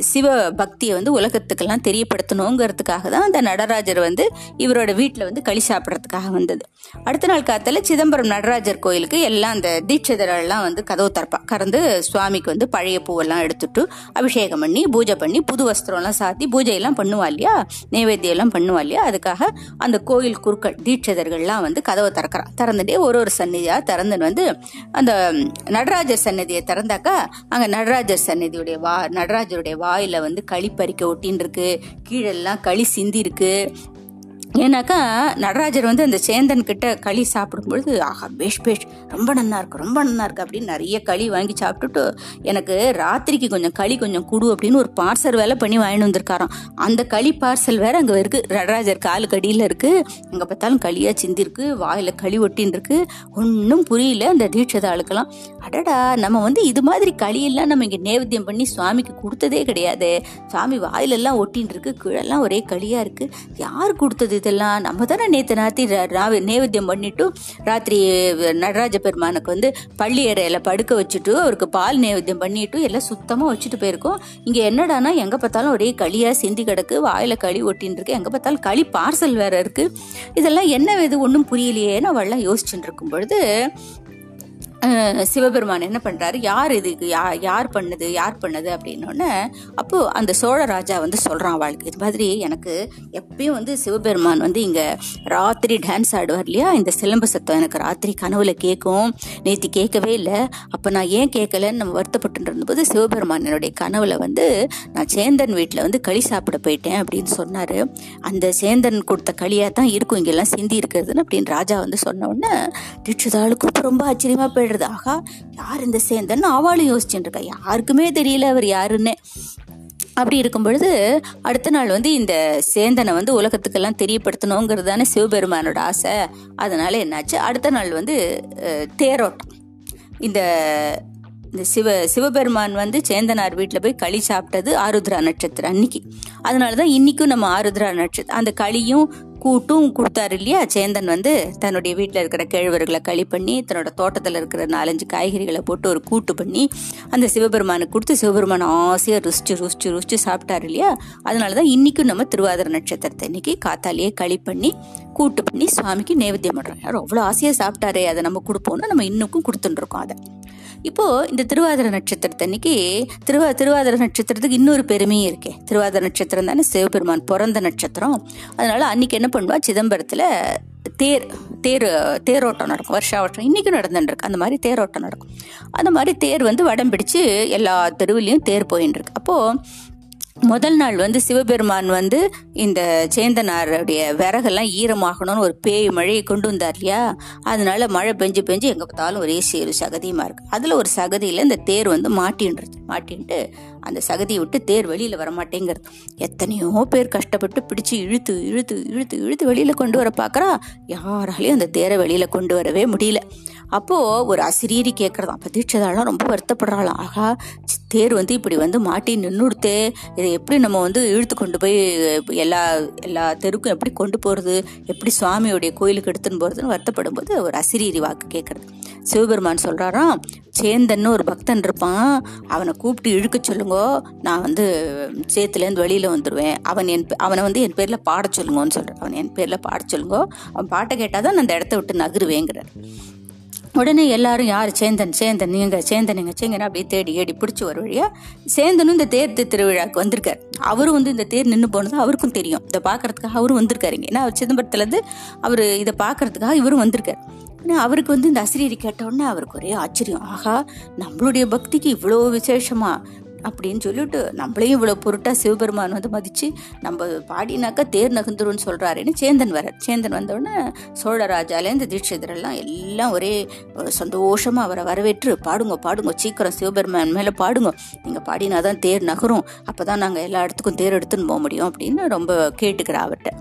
சிவ பக்தியை வந்து உலகத்துக்கெல்லாம் தெரியப்படுத்தணுங்கிறதுக்காக தான் அந்த நடராஜர் வந்து இவரோட வீட்டில் வந்து களி சாப்பிட்றதுக்காக வந்தது. அடுத்த நாள் காத்தால சிதம்பரம் நடராஜர் கோயிலுக்கு எல்லாம் அந்த தீட்சிதரெல்லாம் வந்து கதவு திறப்பா கறந்து சுவாமிக்கு வந்து பழைய பூவெல்லாம் எடுத்துட்டு அபிஷேகம் பண்ணி பூஜை பண்ணி புது வஸ்திரம்லாம் சாத்தி பூஜையெல்லாம் பண்ணுவா இல்லையா? நைவேத்தியம்லாம் பண்ணுவா இல்லையா? அதுக்காக அந்த கோயில் குருக்கள் தீட்சிதர்கள்லாம் வந்து கதவை திறக்கிறான் திறந்துட்டே ஒரு ஒரு சன்னிதியாக திறந்துன்னு வந்து அந்த நடராஜர் நடராஜர் சன்னதியை திறந்தாக்கா அங்கே நடராஜர் சன்னதியுடைய வா நடராஜருடைய வாயில் வந்து களி பறிக்க ஒட்டின்னு இருக்கு. கீழெல்லாம் களி சிந்தி இருக்கு ஏன்னாக்கா நடராஜர் வந்து அந்த சேந்தன் கிட்ட களி சாப்பிடும்பொழுது ஆஹா பேஷ் பேஷ் ரொம்ப நல்லா இருக்கு ரொம்ப நல்லா இருக்கு அப்படின்னு நிறைய களி வாங்கி சாப்பிட்டுட்டு எனக்கு ராத்திரிக்கு கொஞ்சம் களி கொஞ்சம் கொடு அப்படின்னு ஒரு பார்சல் வேலை பண்ணி வாங்கிட்டு வந்திருக்காராம். அந்த களி பார்சல் வேற அங்கே இருக்கு. நடராஜர் காலு கடியில் இருக்கு. எங்கே பார்த்தாலும் களியாக சிந்திருக்கு வாயில் களி ஒட்டின்னு இருக்கு ஒன்றும் புரியல அந்த தீட்சதை ஆளுக்கெல்லாம் அடடா நம்ம வந்து இது மாதிரி களியெல்லாம் நம்ம இங்கே நேவேத்தியம் பண்ணி சுவாமிக்கு கொடுத்ததே கிடையாது. சுவாமி வாயிலெல்லாம் ஒட்டின்னு இருக்கு கீழெல்லாம் ஒரே களியாக இருக்கு. யார் கொடுத்தது இதெல்லாம் நம்ம தானே நேற்று ராத்திரி ரா- நேவேத்தியம் பண்ணிட்டு ராத்திரி நடராஜ பெருமானுக்கு வந்து பள்ளி இறையில படுக்க வச்சுட்டு அவருக்கு பால் நேவேத்தியம் பண்ணிட்டு எல்லாம் சுத்தமாக வச்சுட்டு போயிருக்கோம். இங்கே என்னடானா எங்கே பார்த்தாலும் ஒரே களியாக சிந்தி கிடக்கு வாயில் களி ஒட்டின்னு இருக்கு எங்கே பார்த்தாலும் களி பார்சல் வேற இருக்கு. இதெல்லாம் என்ன இது? ஒன்றும் புரியலையேன்னு அவள்லாம் யோசிச்சுட்டு இருக்கும் பொழுது சிவபெருமான் என்ன பண்ணுறாரு யார் இதுக்கு யா யார் பண்ணுது யார் பண்ணுது அப்படின்னோடனே அப்போது அந்த சோழ ராஜா வந்து சொல்கிறான் அவளுக்கு இது மாதிரி எனக்கு எப்பயும் வந்து சிவபெருமான் வந்து இங்கே ராத்திரி டான்ஸ் ஆடுவார் இல்லையா? இந்த சிலம்ப சத்தம் எனக்கு ராத்திரி கனவுல கேட்கும். நேற்று கேட்கவே இல்லை. அப்போ நான் ஏன் கேட்கலன்னு நம்ம வருத்தப்பட்டு இருந்தபோது சிவபெருமான் என்னுடைய கனவுல வந்து நான் சேந்தன் வீட்டில் வந்து களி சாப்பிட போயிட்டேன் அப்படின்னு சொன்னார். அந்த சேந்தன் கொடுத்த களியாக தான் இருக்கும். இங்கெல்லாம் சிந்தி இருக்கிறதுன்னு அப்படின்னு ராஜா வந்து சொன்ன உடனே தீட்சிதாளுக்கும் ரொம்ப ரொம்ப ஆச்சரியமா போயிடுறது ஆகா யார் இந்த சேந்தன்? அவளும் யோசிச்சுட்டு இருக்கா யாருக்குமே தெரியல அவர் யாருன்னு. அப்படி இருக்கும் பொழுது அடுத்த நாள் வந்து இந்த சேந்தனை வந்து உலகத்துக்கெல்லாம் தெரியப்படுத்தணுங்கிறது தானே சிவபெருமானோட ஆசை. அதனால என்னாச்சு? அடுத்த நாள் வந்து தேரோட்டம். இந்த இந்த சிவ சிவபெருமான் வந்து சேந்தனார் வீட்டில் போய் களி சாப்பிட்டது ஆருத்ரா நட்சத்திரம் அன்னைக்கு. அதனால தான் இன்னைக்கும் நம்ம ஆருத்ரா நட்சத்திரம் அந்த களியும் கூட்டும் கொடுத்தாரு இல்லையா? சேந்தன் வந்து தன்னுடைய வீட்டில் இருக்கிற கேழ்வர்களை களி பண்ணி தன்னோட தோட்டத்தில் இருக்கிற நாலஞ்சு காய்கறிகளை போட்டு ஒரு கூட்டு பண்ணி அந்த சிவபெருமானுக்கு கொடுத்து சிவபெருமான் ஆசையாக ருசிச்சு ருசிச்சு ருசிச்சு சாப்பிட்டாரு இல்லையா? அதனால தான் இன்றைக்கும் நம்ம திருவாதிர நட்சத்திரத்தை இன்னைக்கு காத்தாலேயே களி பண்ணி கூட்டு பண்ணி சுவாமிக்கு நைவேத்தியம் பண்ணுறோம் யாரும் அவ்வளோ ஆசையாக சாப்பிட்டாரே அதை நம்ம கொடுப்போம்னா நம்ம இன்னுக்கும் கொடுத்துட்டுருக்கோம் அதை. இப்போது இந்த திருவாதிரை நட்சத்திரத்தை அன்னைக்கு திருவா திருவாதிர நட்சத்திரத்துக்கு இன்னொரு பெருமையும் இருக்கே. திருவாதிர நட்சத்திரம் தானே சிவபெருமான் பிறந்த நட்சத்திரம். அதனால அன்னைக்கு என்ன பண்ணுவா? சிதம்பரத்தில் தேர் தேர் தேரோட்டம் நடக்கும். வருஷா ஓட்டம் இன்றைக்கும் நடந்துட்டுருக்கு. அந்த மாதிரி தேரோட்டம் நடக்கும். அந்த மாதிரி தேர் வந்து வடம் பிடிச்சு எல்லா தெருவிலையும் தேர் போயின்னு இருக்கு அப்போது முதல் நாள் வந்து சிவபெருமான் வந்து இந்த சேந்தனாருடைய விறகெல்லாம் ஈரமாகணும்னு ஒரு பேய் மழையை கொண்டு வந்தார் இல்லையா? அதனால மழை பெஞ்சு பெஞ்சு எங்கே பார்த்தாலும் ஒரே சேரு சகதியுமா இருக்கு. அதில் ஒரு சகதியில் இந்த தேர் வந்து மாட்டின்றது. மாட்டின்ட்டு அந்த சகதியை விட்டு தேர் வெளியில் வரமாட்டேங்கிறது. எத்தனையோ பேர் கஷ்டப்பட்டு பிடிச்சு இழுத்து இழுத்து இழுத்து இழுத்து வெளியில் கொண்டு வர பார்க்குறா யாராலையும் அந்த தேரை வெளியில் கொண்டு வரவே முடியல. அப்போது ஒரு அசிரீரி கேட்குறதாம் அப்போ தீட்சதாலாம் ரொம்ப வருத்தப்படுறாளாம். ஆகா சி, தேர் வந்து இப்படி வந்து மாட்டி நின்றுடுத்தே இதை எப்படி நம்ம வந்து இழுத்து கொண்டு போய் எல்லா எல்லா தெருக்கும் எப்படி கொண்டு போகிறது எப்படி சுவாமியோடைய கோயிலுக்கு எடுத்துன்னு போகிறதுன்னு வருத்தப்படும் போது ஒரு அசிரீரி வாக்கு கேட்குறது சிவபெருமான் சொல்கிறாராம் சேந்தன்னு ஒரு பக்தன் இருப்பான். அவனை கூப்பிட்டு இழுக்க சொல்லுங்க நான் வந்து சேத்துலேருந்து வெளியில் வந்துடுவேன் அவன் என் பே- அவனை வந்து என் பேரில் பாட சொல்லுங்கன்னு சொல்கிறேன் அவன் என் பேரில் பாட சொல்லுங்கோ. அவன் பாட்டை கேட்டால் தான் நான் அந்த இடத்த விட்டு நகருவேங்கிறார். உடனே எல்லாரும் யார்? சேந்தன் சேந்தன் நீங்க சேந்தன் நீங்க சேங்கன்னு அப்படியே தேடி ஏடி பிடிச்சி ஒரு வழியா சேந்தனும் இந்த தேர் திருவிழாக்கு வந்திருக்காரு. அவரும் வந்து இந்த தேர் நின்று போனது அவருக்கும் தெரியும். இதை பார்க்கறதுக்காக அவரும் வந்திருக்காருங்க ஏன்னா அவர் சிதம்பரத்துலேருந்து அவர் இதை பார்க்கறதுக்காக இவரும் வந்திருக்காரு. ஏன்னா அவருக்கு வந்து இந்த அசிரியர் கேட்ட உடனே அவருக்கு ஒரே ஆச்சரியம். ஆஹா நம்மளுடைய பக்திக்கு இவ்வளோ விசேஷமா? அப்படின்னு சொல்லிட்டு நம்மளையும் இவ்வளோ பொருட்டாக சிவபெருமான் வந்து மதித்து நம்ம பாடினாக்கா தேர் நகர்ந்துரும்னு சொல்கிறாருன்னு சேந்தன் வரார் சேந்தன் வந்தோடனே சோழராஜாலேருந்து தீட்சிதரெல்லாம் எல்லாம் ஒரே சந்தோஷமாக அவரை வரவேற்று பாடுங்க பாடுங்க சீக்கிரம் சிவபெருமான் மேலே பாடுங்க. நீங்கள் பாடினா தான் தேர் நகரும். அப்பதான் நாங்கள் எல்லா இடத்துக்கும் தேர் எடுத்துன்னு போக முடியும். அப்படின்னு ரொம்ப கேட்டுக்கிறா அவர்கிட்ட.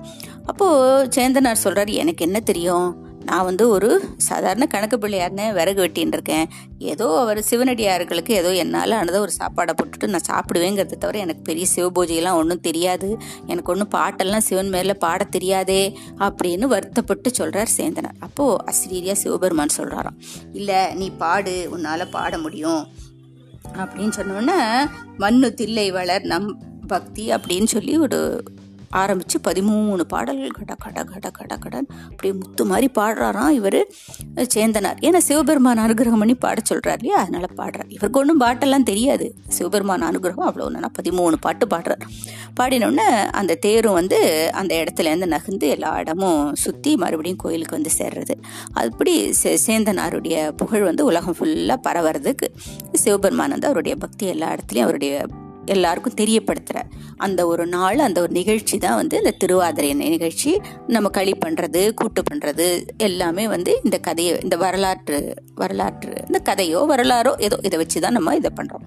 அப்போது சேந்தனார் சொல்கிறார் எனக்கு என்ன தெரியும்? நான் வந்து ஒரு சாதாரண கணக்கு பிள்ளையார்னு விறகு வெட்டின்னு இருக்கேன் ஏதோ அவர் சிவனடியார்களுக்கு ஏதோ என்னால் ஆனதை ஒரு சாப்பாடை போட்டுட்டு நான் சாப்பிடுவேங்கிறத தவிர எனக்கு பெரிய சிவபூஜையெல்லாம் ஒன்றும் தெரியாது. எனக்கு ஒன்றும் பாட்டெல்லாம் சிவன் மேலே பாட தெரியாதே அப்படின்னு வருத்தப்பட்டு சொல்கிறார் சேந்தனர். அப்போது அஸ்ரீரியா சிவபெருமான் சொல்கிறாராம் இல்லை நீ பாடு உன்னால் பாட முடியும். அப்படின்னு சொன்னோன்னே மண்ணு தில்லை வளர் நம் பக்தி அப்படின்னு சொல்லி ஒரு ஆரம்பித்து பதிமூணு பாடல்கள் கட கட கட கட கடன் அப்படியே முத்து மாதிரி பாடுறாராம் இவர். சேந்தனார். ஏன்னா சிவபெருமான் அனுகிரகம் பண்ணி பாட சொல்கிறார் இல்லையா? அதனால் பாடுறார். இவருக்கு ஒன்றும் பாட்டெல்லாம் தெரியாது. சிவபெருமான் அனுகிரகம் அவ்வளோ ஒன்றுனா பதிமூணு பாட்டு பாடுறார். பாடினோடனே அந்த தேரும் வந்து அந்த இடத்துலேருந்து நகர்ந்து எல்லா இடமும் சுற்றி மறுபடியும் கோயிலுக்கு வந்து சேர்றது. அப்படி சே சேந்தனாருடைய புகழ் வந்து உலகம் ஃபுல்லாக பரவறதுக்கு சிவபெருமான் வந்து அவருடைய பக்தி எல்லா இடத்துலையும் அவருடைய எல்லாருக்கும் தெரியப்படுத்துகிற அந்த ஒரு நாள் அந்த ஒரு நிகழ்ச்சி தான் வந்து இந்த திருவாதிரை நிகழ்ச்சி. நம்ம களி பண்ணுறது கூட்டு பண்ணுறது எல்லாமே வந்து இந்த கதையை இந்த வரலாற்று வரலாற்று இந்த கதையோ வரலாறோ ஏதோ இதை வச்சு தான் நம்ம இதை பண்ணுறோம்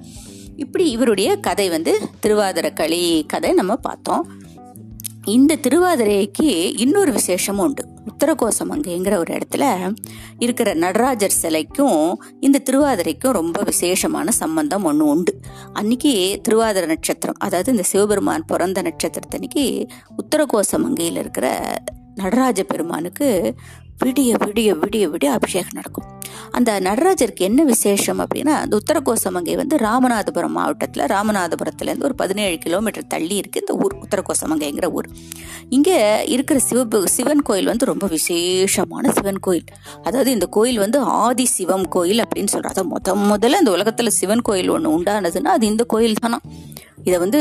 இப்படி இவருடைய கதை வந்து திருவாதிர களி கதை நம்ம பார்த்தோம். இந்த திருவாதிரைக்கு இன்னொரு விசேஷமும் உண்டு. உத்தரகோசமங்கைங்கிற ஒரு இடத்துல இருக்கிற நடராஜர் சிலைக்கும் இந்த திருவாதிரைக்கும் ரொம்ப விசேஷமான சம்பந்தம் ஒன்று உண்டு. அன்னைக்கு திருவாதிரை நட்சத்திரம் அதாவது இந்த சிவபெருமான் பிறந்த நட்சத்திரத்தன்னைக்கு உத்தரகோசமங்கையில் இருக்கிற நடராஜ பெருமானுக்கு விடிய விடிய விடிய விடிய அபிஷேகம் நடக்கும். அந்த நடராஜருக்கு என்ன விசேஷம் அப்படின்னா அந்த உத்தரகோசமங்கை வந்து ராமநாதபுரம் மாவட்டத்தில் ராமநாதபுரத்துலேருந்து ஒரு பதினேழு கிலோமீட்டர் தள்ளி இருக்குது இந்த ஊர் உத்தரகோசமங்கைங்கிற ஊர். இங்கே இருக்கிற சிவ சிவன் கோயில் வந்து ரொம்ப விசேஷமான சிவன் கோயில். அதாவது இந்த கோயில் வந்து ஆதி சிவம் கோயில் அப்படின்னு சொல்கிறாங்க அதாவது முத முதல்ல இந்த உலகத்தில் சிவன் கோயில் ஒன்று உண்டானதுன்னா அது இந்த கோயில் தானா. இதை வந்து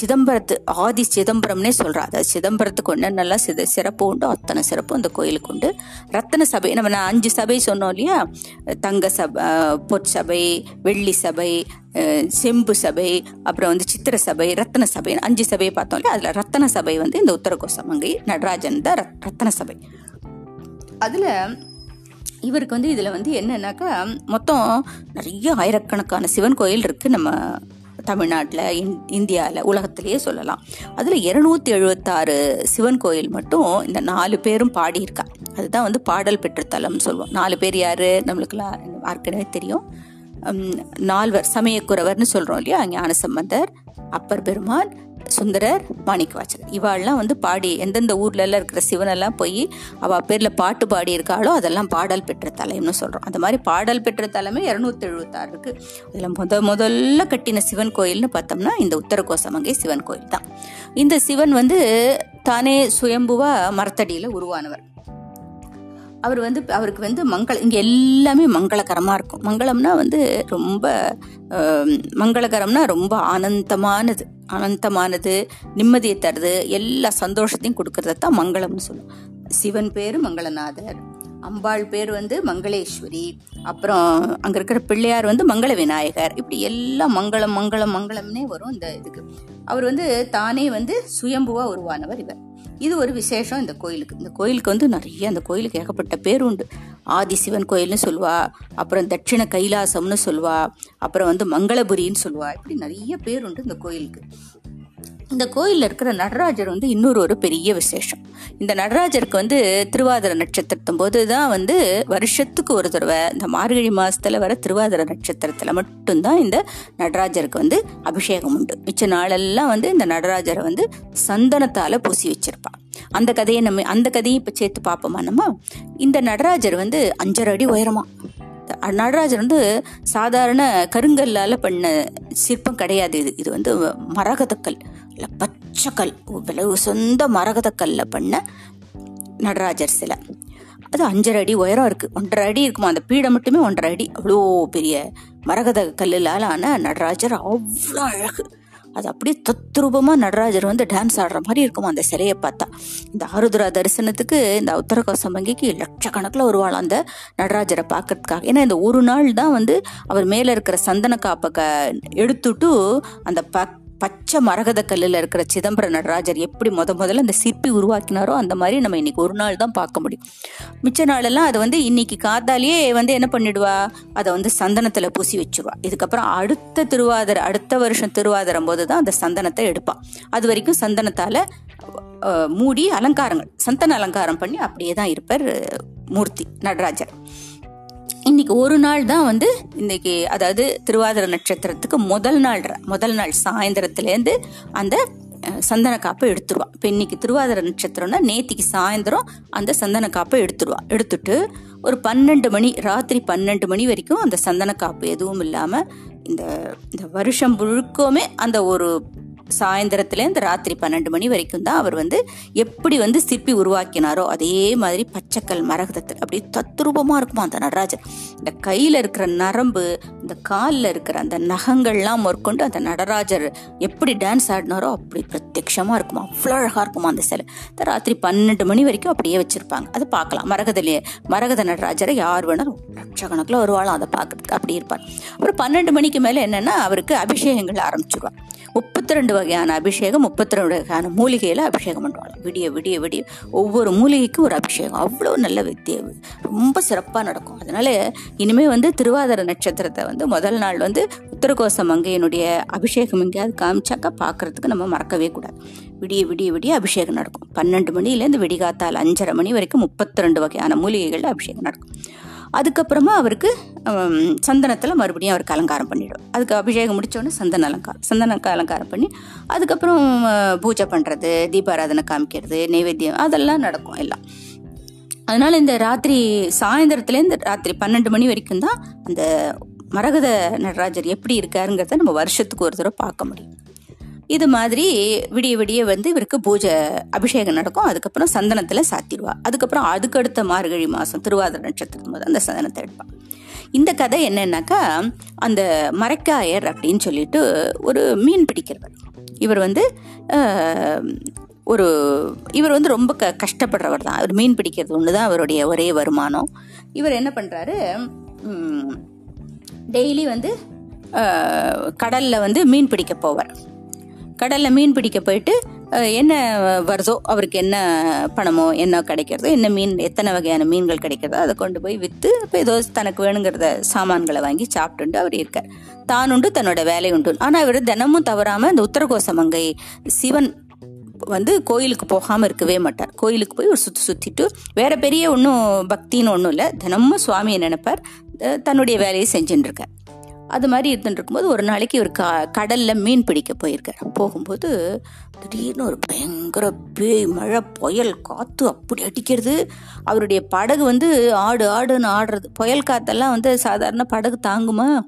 சிதம்பரத்து ஆதி சிதம்பரம்னே சொல்கிறா அதாவது சிதம்பரத்துக்கு நல்லா சித சிறப்பு உண்டு அத்தனை சிறப்பு அந்த கோயிலுக்கு உண்டு. ரத்தன சபை நம்ம நான் அஞ்சு சபை சொன்னோம் இல்லையா? தங்க சபை பொற்சபை வெள்ளி சபை செம்பு சபை அப்புறம் வந்து சித்திர சபை ரத்தன சபை அஞ்சு சபையை பார்த்தோம் இல்லையா? அதில் ரத்தன சபை வந்து இந்த உத்தரகோசமங்கை நடராஜன் தான் ரத்தன சபை. அதில் இவருக்கு வந்து இதில் வந்து என்னன்னாக்கா மொத்தம் நிறைய ஆயிரக்கணக்கான சிவன் கோயில் இருக்குது நம்ம தமிழ்நாட்டில் இந் இந்தியாவில் உலகத்திலேயே சொல்லலாம். அதில் இரநூத்தி எழுபத்தாறு சிவன் கோயில் மட்டும் இந்த நாலு பேரும் பாடியிருக்கா. அதுதான் வந்து பாடல் பெற்ற தலம்னு சொல்லுவோம். நாலு பேர் யார்? நம்மளுக்கெல்லாம் ஏற்கனவே தெரியும். நால்வர் சமயக்குறவர்னு சொல்கிறோம் இல்லையா? ஞானசம்பந்தர் அப்பர் பெருமான் சுந்தரர் மாணிக்கவாச்சகர் இவாள்லாம் வந்து பாடி எந்தெந்த ஊர்லெல்லாம் இருக்கிற சிவனெல்லாம் போய் அவள் பேரில் பாட்டு பாடி இருக்காளோ அதெல்லாம் பாடல் பெற்ற தலைம்னு சொல்கிறோம் அந்த மாதிரி பாடல் பெற்ற தலைமை இரநூத்தி எழுபத்தாறு இருக்குது அதில் முத முதல்ல கட்டின சிவன் கோயில்னு பார்த்தோம்னா இந்த உத்தரகோசமங்கை சிவன் கோயில் தான். இந்த சிவன் வந்து தானே சுயம்புவா மரத்தடியில் உருவானவர். அவர் வந்து அவருக்கு வந்து மங்கள இங்கே எல்லாமே மங்களகரமாக இருக்கும். மங்களம்னா வந்து ரொம்ப மங்களகரம்னா ரொம்ப ஆனந்தமானது. ஆனந்தமானது நிம்மதியை தருது எல்லா சந்தோஷத்தையும் கொடுக்கறத தான் மங்களம்னு சொல்லுவோம். சிவன் பேர் மங்களநாதர் அம்பாள் பேர் வந்து மங்களேஸ்வரி அப்புறம் அங்கே இருக்கிற பிள்ளையார் வந்து மங்கள விநாயகர். இப்படி எல்லாம் மங்களம் மங்களம் மங்களம்னே வரும் இந்த இதுக்கு. அவர் வந்து தானே வந்து சுயம்புவாக உருவானவர் இவர். இது ஒரு விசேஷம் இந்த கோயிலுக்கு. இந்த கோயிலுக்கு வந்து நிறைய அந்த கோயிலுக்கு ஏகப்பட்ட பேர் உண்டு. ஆதி சிவன் கோயில்னு சொல்லுவா அப்புறம் தட்சிண கைலாசம்னு சொல்லுவா அப்புறம் வந்து மங்களபுரின்னு சொல்லுவா இப்படி நிறைய பேர் உண்டு இந்த கோயிலுக்கு. இந்த கோயிலில் இருக்கிற நடராஜர் வந்து இன்னொரு ஒரு பெரிய விசேஷம். இந்த நடராஜருக்கு வந்து திருவாதிர நட்சத்திரத்தும் போது தான் வந்து வருஷத்துக்கு ஒரு தடவை இந்த மார்கழி மாதத்தில் வர திருவாதிர நட்சத்திரத்தில் மட்டும்தான் இந்த நடராஜருக்கு வந்து அபிஷேகம் உண்டு. மிச்ச நாளெல்லாம் வந்து இந்த நடராஜரை வந்து சந்தனத்தால் பூசி வச்சிருப்பா அந்த கதையை நம்ம அந்த கதையை இப்போ சேர்த்து பார்ப்போமா நம்ம? இந்த நடராஜர் வந்து அஞ்சரை அடி உயரமா. நடராஜர் வந்து சாதாரண கருங்கல்லால் பண்ண சிற்பம் கிடையாது இது. இது வந்து மரகதக்கல் இல்லை பச்சைக்கல் விலை சொந்த மரகதக்கல்ல பண்ண நடராஜர் சிலை. அது அஞ்சரை அடி உயரம் இருக்குது ஒன்றரை அடி இருக்குமா? அந்த பீடம் மட்டுமே ஒன்றரை அடி. அவ்வளோ பெரிய மரகத கல்லுலால் ஆன நடராஜர் அவ்வளோ அழகு. அது அப்படியே தத்ரூபமாக நடராஜர் வந்து டான்ஸ் ஆடுற மாதிரி இருக்குமா? அந்த சிலையை பார்த்தா. இந்த ஆருத்ரா தரிசனத்துக்கு இந்த உத்தரகோசம் வங்கிக்கு லட்சக்கணக்கில் வருவாள் அந்த நடராஜரை பார்க்கறதுக்காக. ஏன்னா இந்த ஒரு நாள் தான் வந்து அவர் மேலே இருக்கிற சந்தன காப்பை எடுத்துட்டு அந்த பக் பச்சை மரகத கல்லில் இருக்கிற சிதம்பர நடராஜர் எப்படி முத முதல்ல அந்த சிற்பி உருவாக்கினாரோ அந்த மாதிரி நம்ம இன்னைக்கு ஒரு நாள் தான் பார்க்க முடியும். மிச்ச நாளெல்லாம் அதை வந்து இன்னைக்கு காத்தாலேயே வந்து என்ன பண்ணிடுவா? அதை வந்து சந்தனத்தில் பூசி வச்சுருவா. இதுக்கப்புறம் அடுத்த திருவாதிரை அடுத்த வருஷம் திருவாதிரம் போது தான் அந்த சந்தனத்தை எடுப்பாள் அது வரைக்கும் சந்தனத்தால் மூடி அலங்காரங்கள் சந்தன அலங்காரம் பண்ணி அப்படியே தான் இருப்பார் மூர்த்தி நடராஜர். இன்னைக்கு ஒரு நாள் தான் வந்து இன்னைக்கு அதாவது திருவாதிர நட்சத்திரத்துக்கு முதல் நாள் முதல் நாள் சாயந்தரத்துலேருந்து அந்த சந்தன காப்பை எடுத்துருவான் இப்போ இன்னைக்கு திருவாதிர நட்சத்திரம்னா நேத்திக்கு சாயந்தரம் அந்த சந்தன காப்பை எடுத்துருவான் எடுத்துட்டு ஒரு பன்னெண்டு மணி ராத்திரி பன்னெண்டு மணி வரைக்கும் அந்த சந்தன காப்பு எதுவும் இல்லாமல் இந்த இந்த வருஷம் முழுக்கவுமே அந்த ஒரு சாயந்தரத்துலேருந்து ராத்திரி பன்னெண்டு மணி வரைக்கும் தான் அவர் வந்து எப்படி வந்து சிற்பி உருவாக்கினாரோ அதே மாதிரி பச்சைக்கல் மரகதத்தில் அப்படியே தத்ரூபமாக இருக்குமா அந்த நடராஜர். இந்த கையில் இருக்கிற நரம்பு இந்த காலில் இருக்கிற அந்த நகங்கள்லாம் மேற்கொண்டு அந்த நடராஜர் எப்படி டான்ஸ் ஆடினாரோ அப்படி பிரத்யட்சமாக இருக்குமா அவ்வளோ அழகாக இருக்குமா அந்த சிலை. இந்த ராத்திரி பன்னெண்டு மணி வரைக்கும் அப்படியே வச்சுருப்பாங்க. அதை பார்க்கலாம். மரகதலே மரகத நடராஜரை யார் வேணாலும் லட்சக்கணக்கில் வருவாளும் அதை பார்க்கறதுக்கு அப்படி இருப்பார். அப்புறம் பன்னெண்டு மணிக்கு மேலே என்னென்னா அவருக்கு அபிஷேகங்கள் ஆரம்பிச்சிருவாங்க முப்பத்தி ரெண்டு வகையான அபிஷேகம் முப்பத்தி ரெண்டு வகையான மூலிகையில் அபிஷேகம் பண்ணுவாங்க விடிய விடிய விடிய ஒவ்வொரு மூலிகைக்கும் ஒரு அபிஷேகம். அவ்வளோ நல்ல வித்திய ரொம்ப சிறப்பாக நடக்கும். அதனால இனிமேல் வந்து திருவாதிர நட்சத்திரத்தை வந்து முதல் நாள் வந்து உத்தரகோச மங்கையினுடைய அபிஷேகம் எங்கேயாவது காமிச்சாக்கா பார்க்கறதுக்கு நம்ம மறக்கவே கூடாது. விடிய விடிய விடிய அபிஷேகம் நடக்கும். பன்னெண்டு மணிலேருந்து விடிகாத்தால் அஞ்சரை மணி வரைக்கும் முப்பத்தி ரெண்டு வகையான மூலிகைகள் அபிஷேகம் நடக்கும். அதுக்கப்புறமா அவருக்கு சந்தனத்தில் மறுபடியும் அவருக்கு அலங்காரம் பண்ணிவிடும் அதுக்கு அபிஷேகம் முடித்தோடனே சந்தன அலங்காரம் சந்தனக்கு அலங்காரம் பண்ணி அதுக்கப்புறம் பூஜை பண்ணுறது தீபாராதனை காமிக்கிறது நைவேத்தியம் அதெல்லாம் நடக்கும் எல்லாம். அதனால் இந்த ராத்திரி சாயந்தரத்துலேருந்து ராத்திரி பன்னெண்டு மணி வரைக்கும் தான் அந்த மரகத நடராஜர் எப்படி இருக்காருங்கிறத நம்ம வருஷத்துக்கு ஒரு தடவை பார்க்க முடியும். இது மாதிரி விடிய விடிய வந்து இவருக்கு பூஜை அபிஷேகம் நடக்கும். அதுக்கப்புறம் சந்தனத்தில் சாத்திடுவா. அதுக்கப்புறம் அதுக்கடுத்த மார்கழி மாதம் திருவாதிர நட்சத்திரம் போது அந்த சந்தனத்தை எடுப்பான் இந்த கதை என்னன்னாக்கா அந்த மரைக்காயர் அப்படின்னு சொல்லிட்டு ஒரு மீன் பிடிக்கிறவர். இவர் வந்து ஒரு இவர் வந்து ரொம்ப க கஷ்டப்படுறவர் தான். அவர் மீன் பிடிக்கிறது ஒன்று தான் அவருடைய ஒரே வருமானம். இவர் என்ன பண்ணுறாரு டெய்லி வந்து கடலில் வந்து மீன் பிடிக்க போவார். கடலில் மீன் பிடிக்க போயிட்டு என்ன வருதோ அவருக்கு என்ன பணமோ என்ன கிடைக்கிறதோ என்ன மீன் எத்தனை வகையான மீன்கள் கிடைக்கிறதோ அதை கொண்டு போய் விற்று இப்போ ஏதோ தனக்கு வேணுங்கிறத சாமான்களை வாங்கி சாப்பிட்டுண்டு அவர் இருக்கார். தான் உண்டு தன்னோட வேலை உண்டு. ஆனால் இவர் தினமும் தவறாமல் இந்த உத்தரகோச மங்கை சிவன் வந்து கோயிலுக்கு போகாமல் இருக்கவே மாட்டார். கோயிலுக்கு போய் ஒரு சுற்றி சுற்றிட்டு வேற பெரிய ஒன்றும் பக்தின்னு ஒன்றும் இல்லை. தினமும் சுவாமியை நினைப்பார். தன்னுடைய வேலையை செஞ்சுட்டு இருக்கார். அது மாதிரி இருந்துட்டு இருக்கும்போது ஒரு நாளைக்கு இவர் க கடலில் மீன் பிடிக்க போயிருக்கார் போகும்போது திடீர்னு ஒரு பயங்கர பேய் மழை புயல் காற்று அப்படி அடிக்கிறது. அவருடைய படகு வந்து ஆடு ஆடுன்னு ஆடுறது. புயல் காத்தெல்லாம் வந்து சாதாரண படகு தாங்குமா?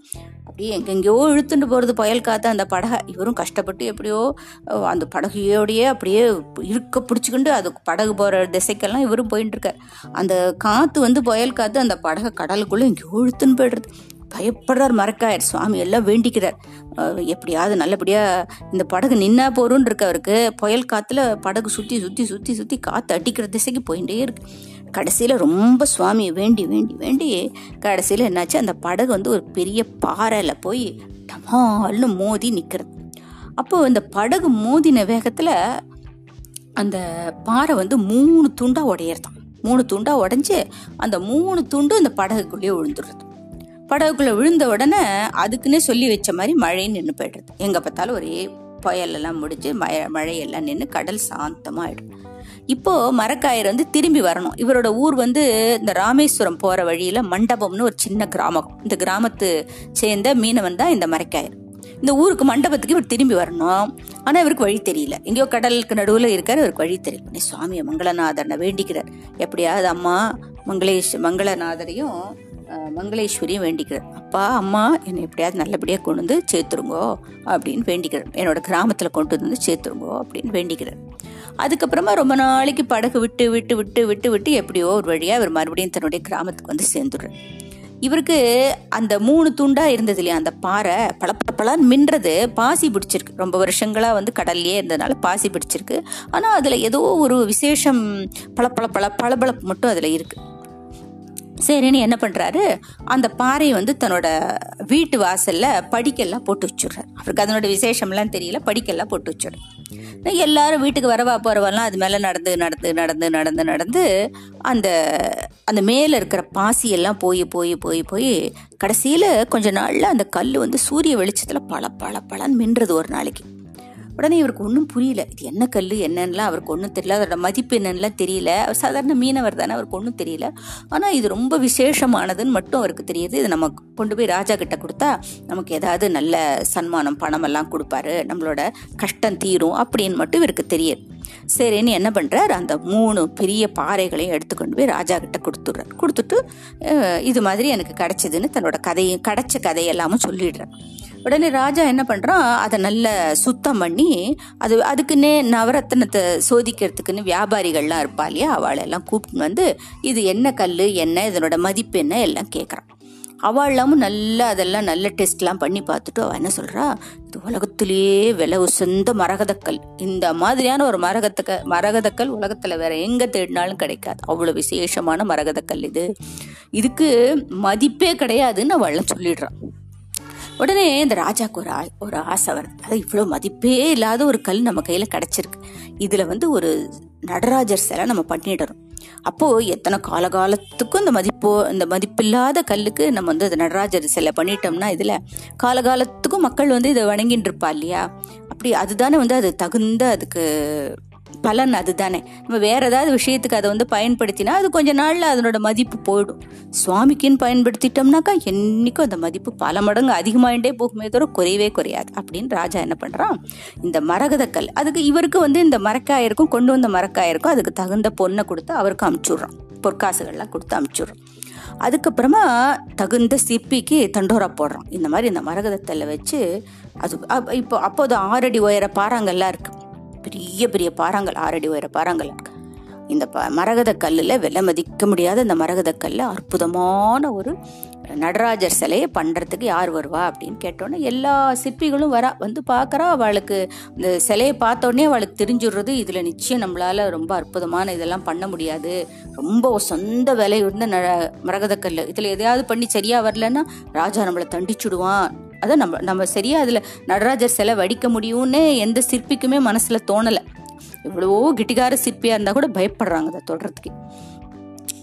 அப்படியே எங்கெங்கேயோ இழுத்துட்டு போகிறது புயல் காற்று அந்த படகை. இவரும் கஷ்டப்பட்டு எப்படியோ அந்த படகையோடையே அப்படியே இருக்க பிடிச்சிக்கிண்டு அது படகு போகிற திசைக்கெல்லாம் இவரும் போயிட்டு இருக்கார். அந்த காற்று வந்து புயல் காற்று அந்த படகை கடலுக்குள்ளே எங்கேயோ இழுத்துன்னு போயிடுறது. பயப்படுறார் மறக்காயர் சுவாமி எல்லாம் வேண்டிக்கிறார். எப்படியாவது நல்லபடியாக இந்த படகு நின்னா போறோன்னு இருக்கு அவருக்கு. புயல் காற்றுல படகு சுற்றி சுற்றி சுற்றி சுற்றி காற்று அடிக்கிற திசைக்கு போயிட்டே இருக்கு. கடைசியில் ரொம்ப சுவாமியை வேண்டி வேண்டி வேண்டி கடைசியில் என்னாச்சு? அந்த படகு வந்து ஒரு பெரிய பாறையில் போய் டமால்னு மோதி நிற்கிறது அப்போ இந்த படகு மோதின வேகத்தில் அந்த பாறை வந்து மூணு துண்டாக உடையிறதான் மூணு துண்டாக உடஞ்சி அந்த மூணு துண்டு அந்த படகுக்குள்ளேயே விழுந்துடுறது. படகுக்குள்ளே விழுந்த உடனே அதுக்குன்னே சொல்லி வச்ச மாதிரி மழைன்னு நின்று போயிடுது எங்கே பார்த்தாலும் ஒரே புயலெல்லாம் முடிஞ்சு மழை மழையெல்லாம் நின்று கடல் சாந்தமாகிடும் இப்போ மரக்காயர் வந்து திரும்பி வரணும். இவரோட ஊர் வந்து இந்த ராமேஸ்வரம் போற வழியில மண்டபம்னு ஒரு சின்ன கிராமம். இந்த கிராமத்து சேர்ந்த மீனவன் தான் இந்த மரக்காயர். இந்த ஊருக்கு மண்டபத்துக்கு இவர் திரும்பி வரணும். ஆனா இவருக்கு வழி தெரியல. எங்கேயோ கடலுக்கு நடுவுல இருக்காரு இவருக்கு வழி தெரியல. சுவாமியை மங்களநாதனை வேண்டிக்கிறார். எப்படியாவது அம்மா மங்களேஷ் மங்களநாதரையும் மங்களேஸ்வரியும் வேண்டிக்கிறார் அப்பா அம்மா என்னை எப்படியாவது நல்லபடியாக கொண்டு வந்து சேர்த்துருங்கோ அப்படின்னு வேண்டிக்கிறார் என்னோட கிராமத்தில் கொண்டு வந்து சேர்த்துருங்கோ அப்படின்னு வேண்டிக்கிறார் அதுக்கப்புறமா ரொம்ப நாளைக்கு படகு விட்டு விட்டு விட்டு விட்டு விட்டு எப்படியோ ஒரு வழியாக இவர் மறுபடியும் தன்னுடைய கிராமத்துக்கு வந்து சேர்ந்துடுறார். இவருக்கு அந்த மூணு துண்டா இருந்தது இல்லையா அந்த பாறை பல மின்றது பாசி பிடிச்சிருக்கு. ரொம்ப வருஷங்களா வந்து கடல்லையே இருந்ததுனால பாசி பிடிச்சிருக்கு. ஆனா அதுல ஏதோ ஒரு விசேஷம் பல பளபளப்பு மட்டும் அதுல இருக்கு. சரின்னு என்ன பண்ணுறாரு அந்த பாறையை வந்து தன்னோட வீட்டு வாசலில் படிக்கெல்லாம் போட்டு வச்சுடுறாரு. அவருக்கு அதனோட விசேஷம்லாம் தெரியல படிக்கெல்லாம் போட்டு வச்சுடுறேன் எல்லாரும் வீட்டுக்கு வரவா போகிறவெல்லாம் அது மேலே நடந்து நடந்து நடந்து நடந்து நடந்து அந்த அந்த மேலே இருக்கிற பாசியெல்லாம் போய் போய் போய் போய் கடைசியில் கொஞ்ச நாளில் அந்த கல் வந்து சூரிய வெளிச்சத்தில் பல பல பலன்னு மின்றது ஒரு நாளைக்கு. உடனே இவருக்கு ஒன்றும் புரியல. இது என்ன கல் என்னன்னுலாம் அவருக்கு ஒன்றும் தெரியல. அதோட மதிப்பு என்னன்னுலாம் தெரியல. அவர் சாதாரண மீனவர் தானே அவருக்கு ஒன்றும் தெரியல. ஆனால் இது ரொம்ப விசேஷமானதுன்னு மட்டும் அவருக்கு தெரியுது. இதை நம்ம கொண்டு போய் ராஜா கிட்ட கொடுத்தா நமக்கு ஏதாவது நல்ல சன்மானம் பணமெல்லாம் கொடுப்பாரு. நம்மளோட கஷ்டம் தீரும் அப்படின்னு மட்டும் இவருக்கு தெரியுது சரின்னு என்ன பண்ணுறார் அந்த மூணு பெரிய பாறைகளையும் எடுத்துக்கொண்டு போய் ராஜா கிட்ட கொடுத்துட்றார். கொடுத்துட்டு இது மாதிரி எனக்கு கிடைச்சதுன்னு தன்னோட கதையும் கிடைச்ச கதையெல்லாமும் சொல்லிடுறார். உடனே ராஜா என்ன பண்ணுறான் அதை நல்ல சுத்தம் பண்ணி அது அதுக்குன்னே நவரத்னத்தை சோதிக்கிறதுக்குன்னு வியாபாரிகள்லாம் இருப்பா இல்லையா? அவளெல்லாம் கூப்பிட்டு வந்து இது என்ன கல் என்ன இதனோட மதிப்பு என்ன? எல்லாம் கேட்குறான் அவள் இல்லாமல் நல்லா அதெல்லாம் நல்ல டெஸ்ட்லாம் பண்ணி பார்த்துட்டு அவள் என்ன சொல்கிறா இது உலகத்திலேயே விலை உசந்த மரகதக்கல். இந்த மாதிரியான ஒரு மரகத்தக்க மரகதக்கல் உலகத்தில் வேற எங்கே தேடினாலும் கிடைக்காது. அவ்வளோ விசேஷமான மரகதக்கல் இது. இதுக்கு மதிப்பே கிடையாதுன்னு அவள்லாம் சொல்லிடுறான் உடனே இந்த ராஜாக்கு ஒரு ஒரு ஆசை வருது. அது இவ்வளோ மதிப்பே இல்லாத ஒரு கல் நம்ம கையில் கிடச்சிருக்கு. இதில் வந்து ஒரு நடராஜர் சிலை நம்ம பண்ணிடணும். அப்போது எத்தனை காலகாலத்துக்கும் இந்த மதிப்போ இந்த மதிப்பில்லாத கல்லுக்கு நம்ம வந்து அது நடராஜர் சிலை பண்ணிட்டோம்னா இதில் காலகாலத்துக்கும் மக்கள் வந்து இதை வணங்கின்னு இருப்பா இல்லையா? அப்படி அதுதானே வந்து அது தகுந்த அதுக்கு பலன் அதுதானே. நம்ம வேற ஏதாவது விஷயத்துக்கு அதை வந்து பயன்படுத்தினா அது கொஞ்ச நாளில் அதனோட மதிப்பு போயிடும். சுவாமிக்குன்னு பயன்படுத்திட்டோம்னாக்கா என்னைக்கும் அந்த மதிப்பு பல மடங்கு அதிகமாயிட்டே போகுமே தவிர குறையவே குறையாது. அப்படின்னு ராஜா என்ன பண்ணுறான் இந்த மரகதக்கல் அதுக்கு இவருக்கு வந்து இந்த மரக்காயிருக்கும் கொண்டு வந்த மரக்காயிருக்கும் அதுக்கு தகுந்த பொண்ணை கொடுத்து அவருக்கு அமுச்சுடுறான். பொற்காசுகள்லாம் கொடுத்து அமுச்சுடுறான். அதுக்கப்புறமா தகுந்த சிற்பிக்கு தண்டோரா போடுறான். இந்த மாதிரி இந்த மரகதத்தில் வச்சு அது இப்போ அப்போது ஆறடி உயர பாறாங்கள்லாம் இருக்குது பெரிய பெரிய பாறாங்கல் ஆறடி உயர பாறாங்கள். இருக்கு இந்த ப மரகத கல்லில் விலை மதிக்க முடியாத இந்த மரகத கல்ல அற்புதமான ஒரு நடராஜர் சிலையை பண்ணுறதுக்கு யார் வருவா அப்படின்னு கேட்டோன்னே எல்லா சிற்பிகளும் வரா வந்து பார்க்குறா அவளுக்கு இந்த சிலையை பார்த்தோன்னே அவளுக்கு தெரிஞ்சுடுறது. இதில் நிச்சயம் நம்மளால் ரொம்ப அற்புதமான இதெல்லாம் பண்ண முடியாது. ரொம்ப சொந்த விலை உயர்ந்த ந மரகதக்கல் இதில் எதையாவது பண்ணி சரியாக வரலன்னா ராஜா நம்மளை தண்டிச்சுடுவான். அதை நம்ம நம்ம சரியாக அதில் நடராஜர் சிலை வடிக்க முடியும்னு எந்த சிற்பிக்குமே மனசில் தோணலை. எவ்வளவோ கிட்டிகார சிற்பியாக இருந்தால் கூட பயப்படுறாங்க அதை தொடர்றதுக்கு.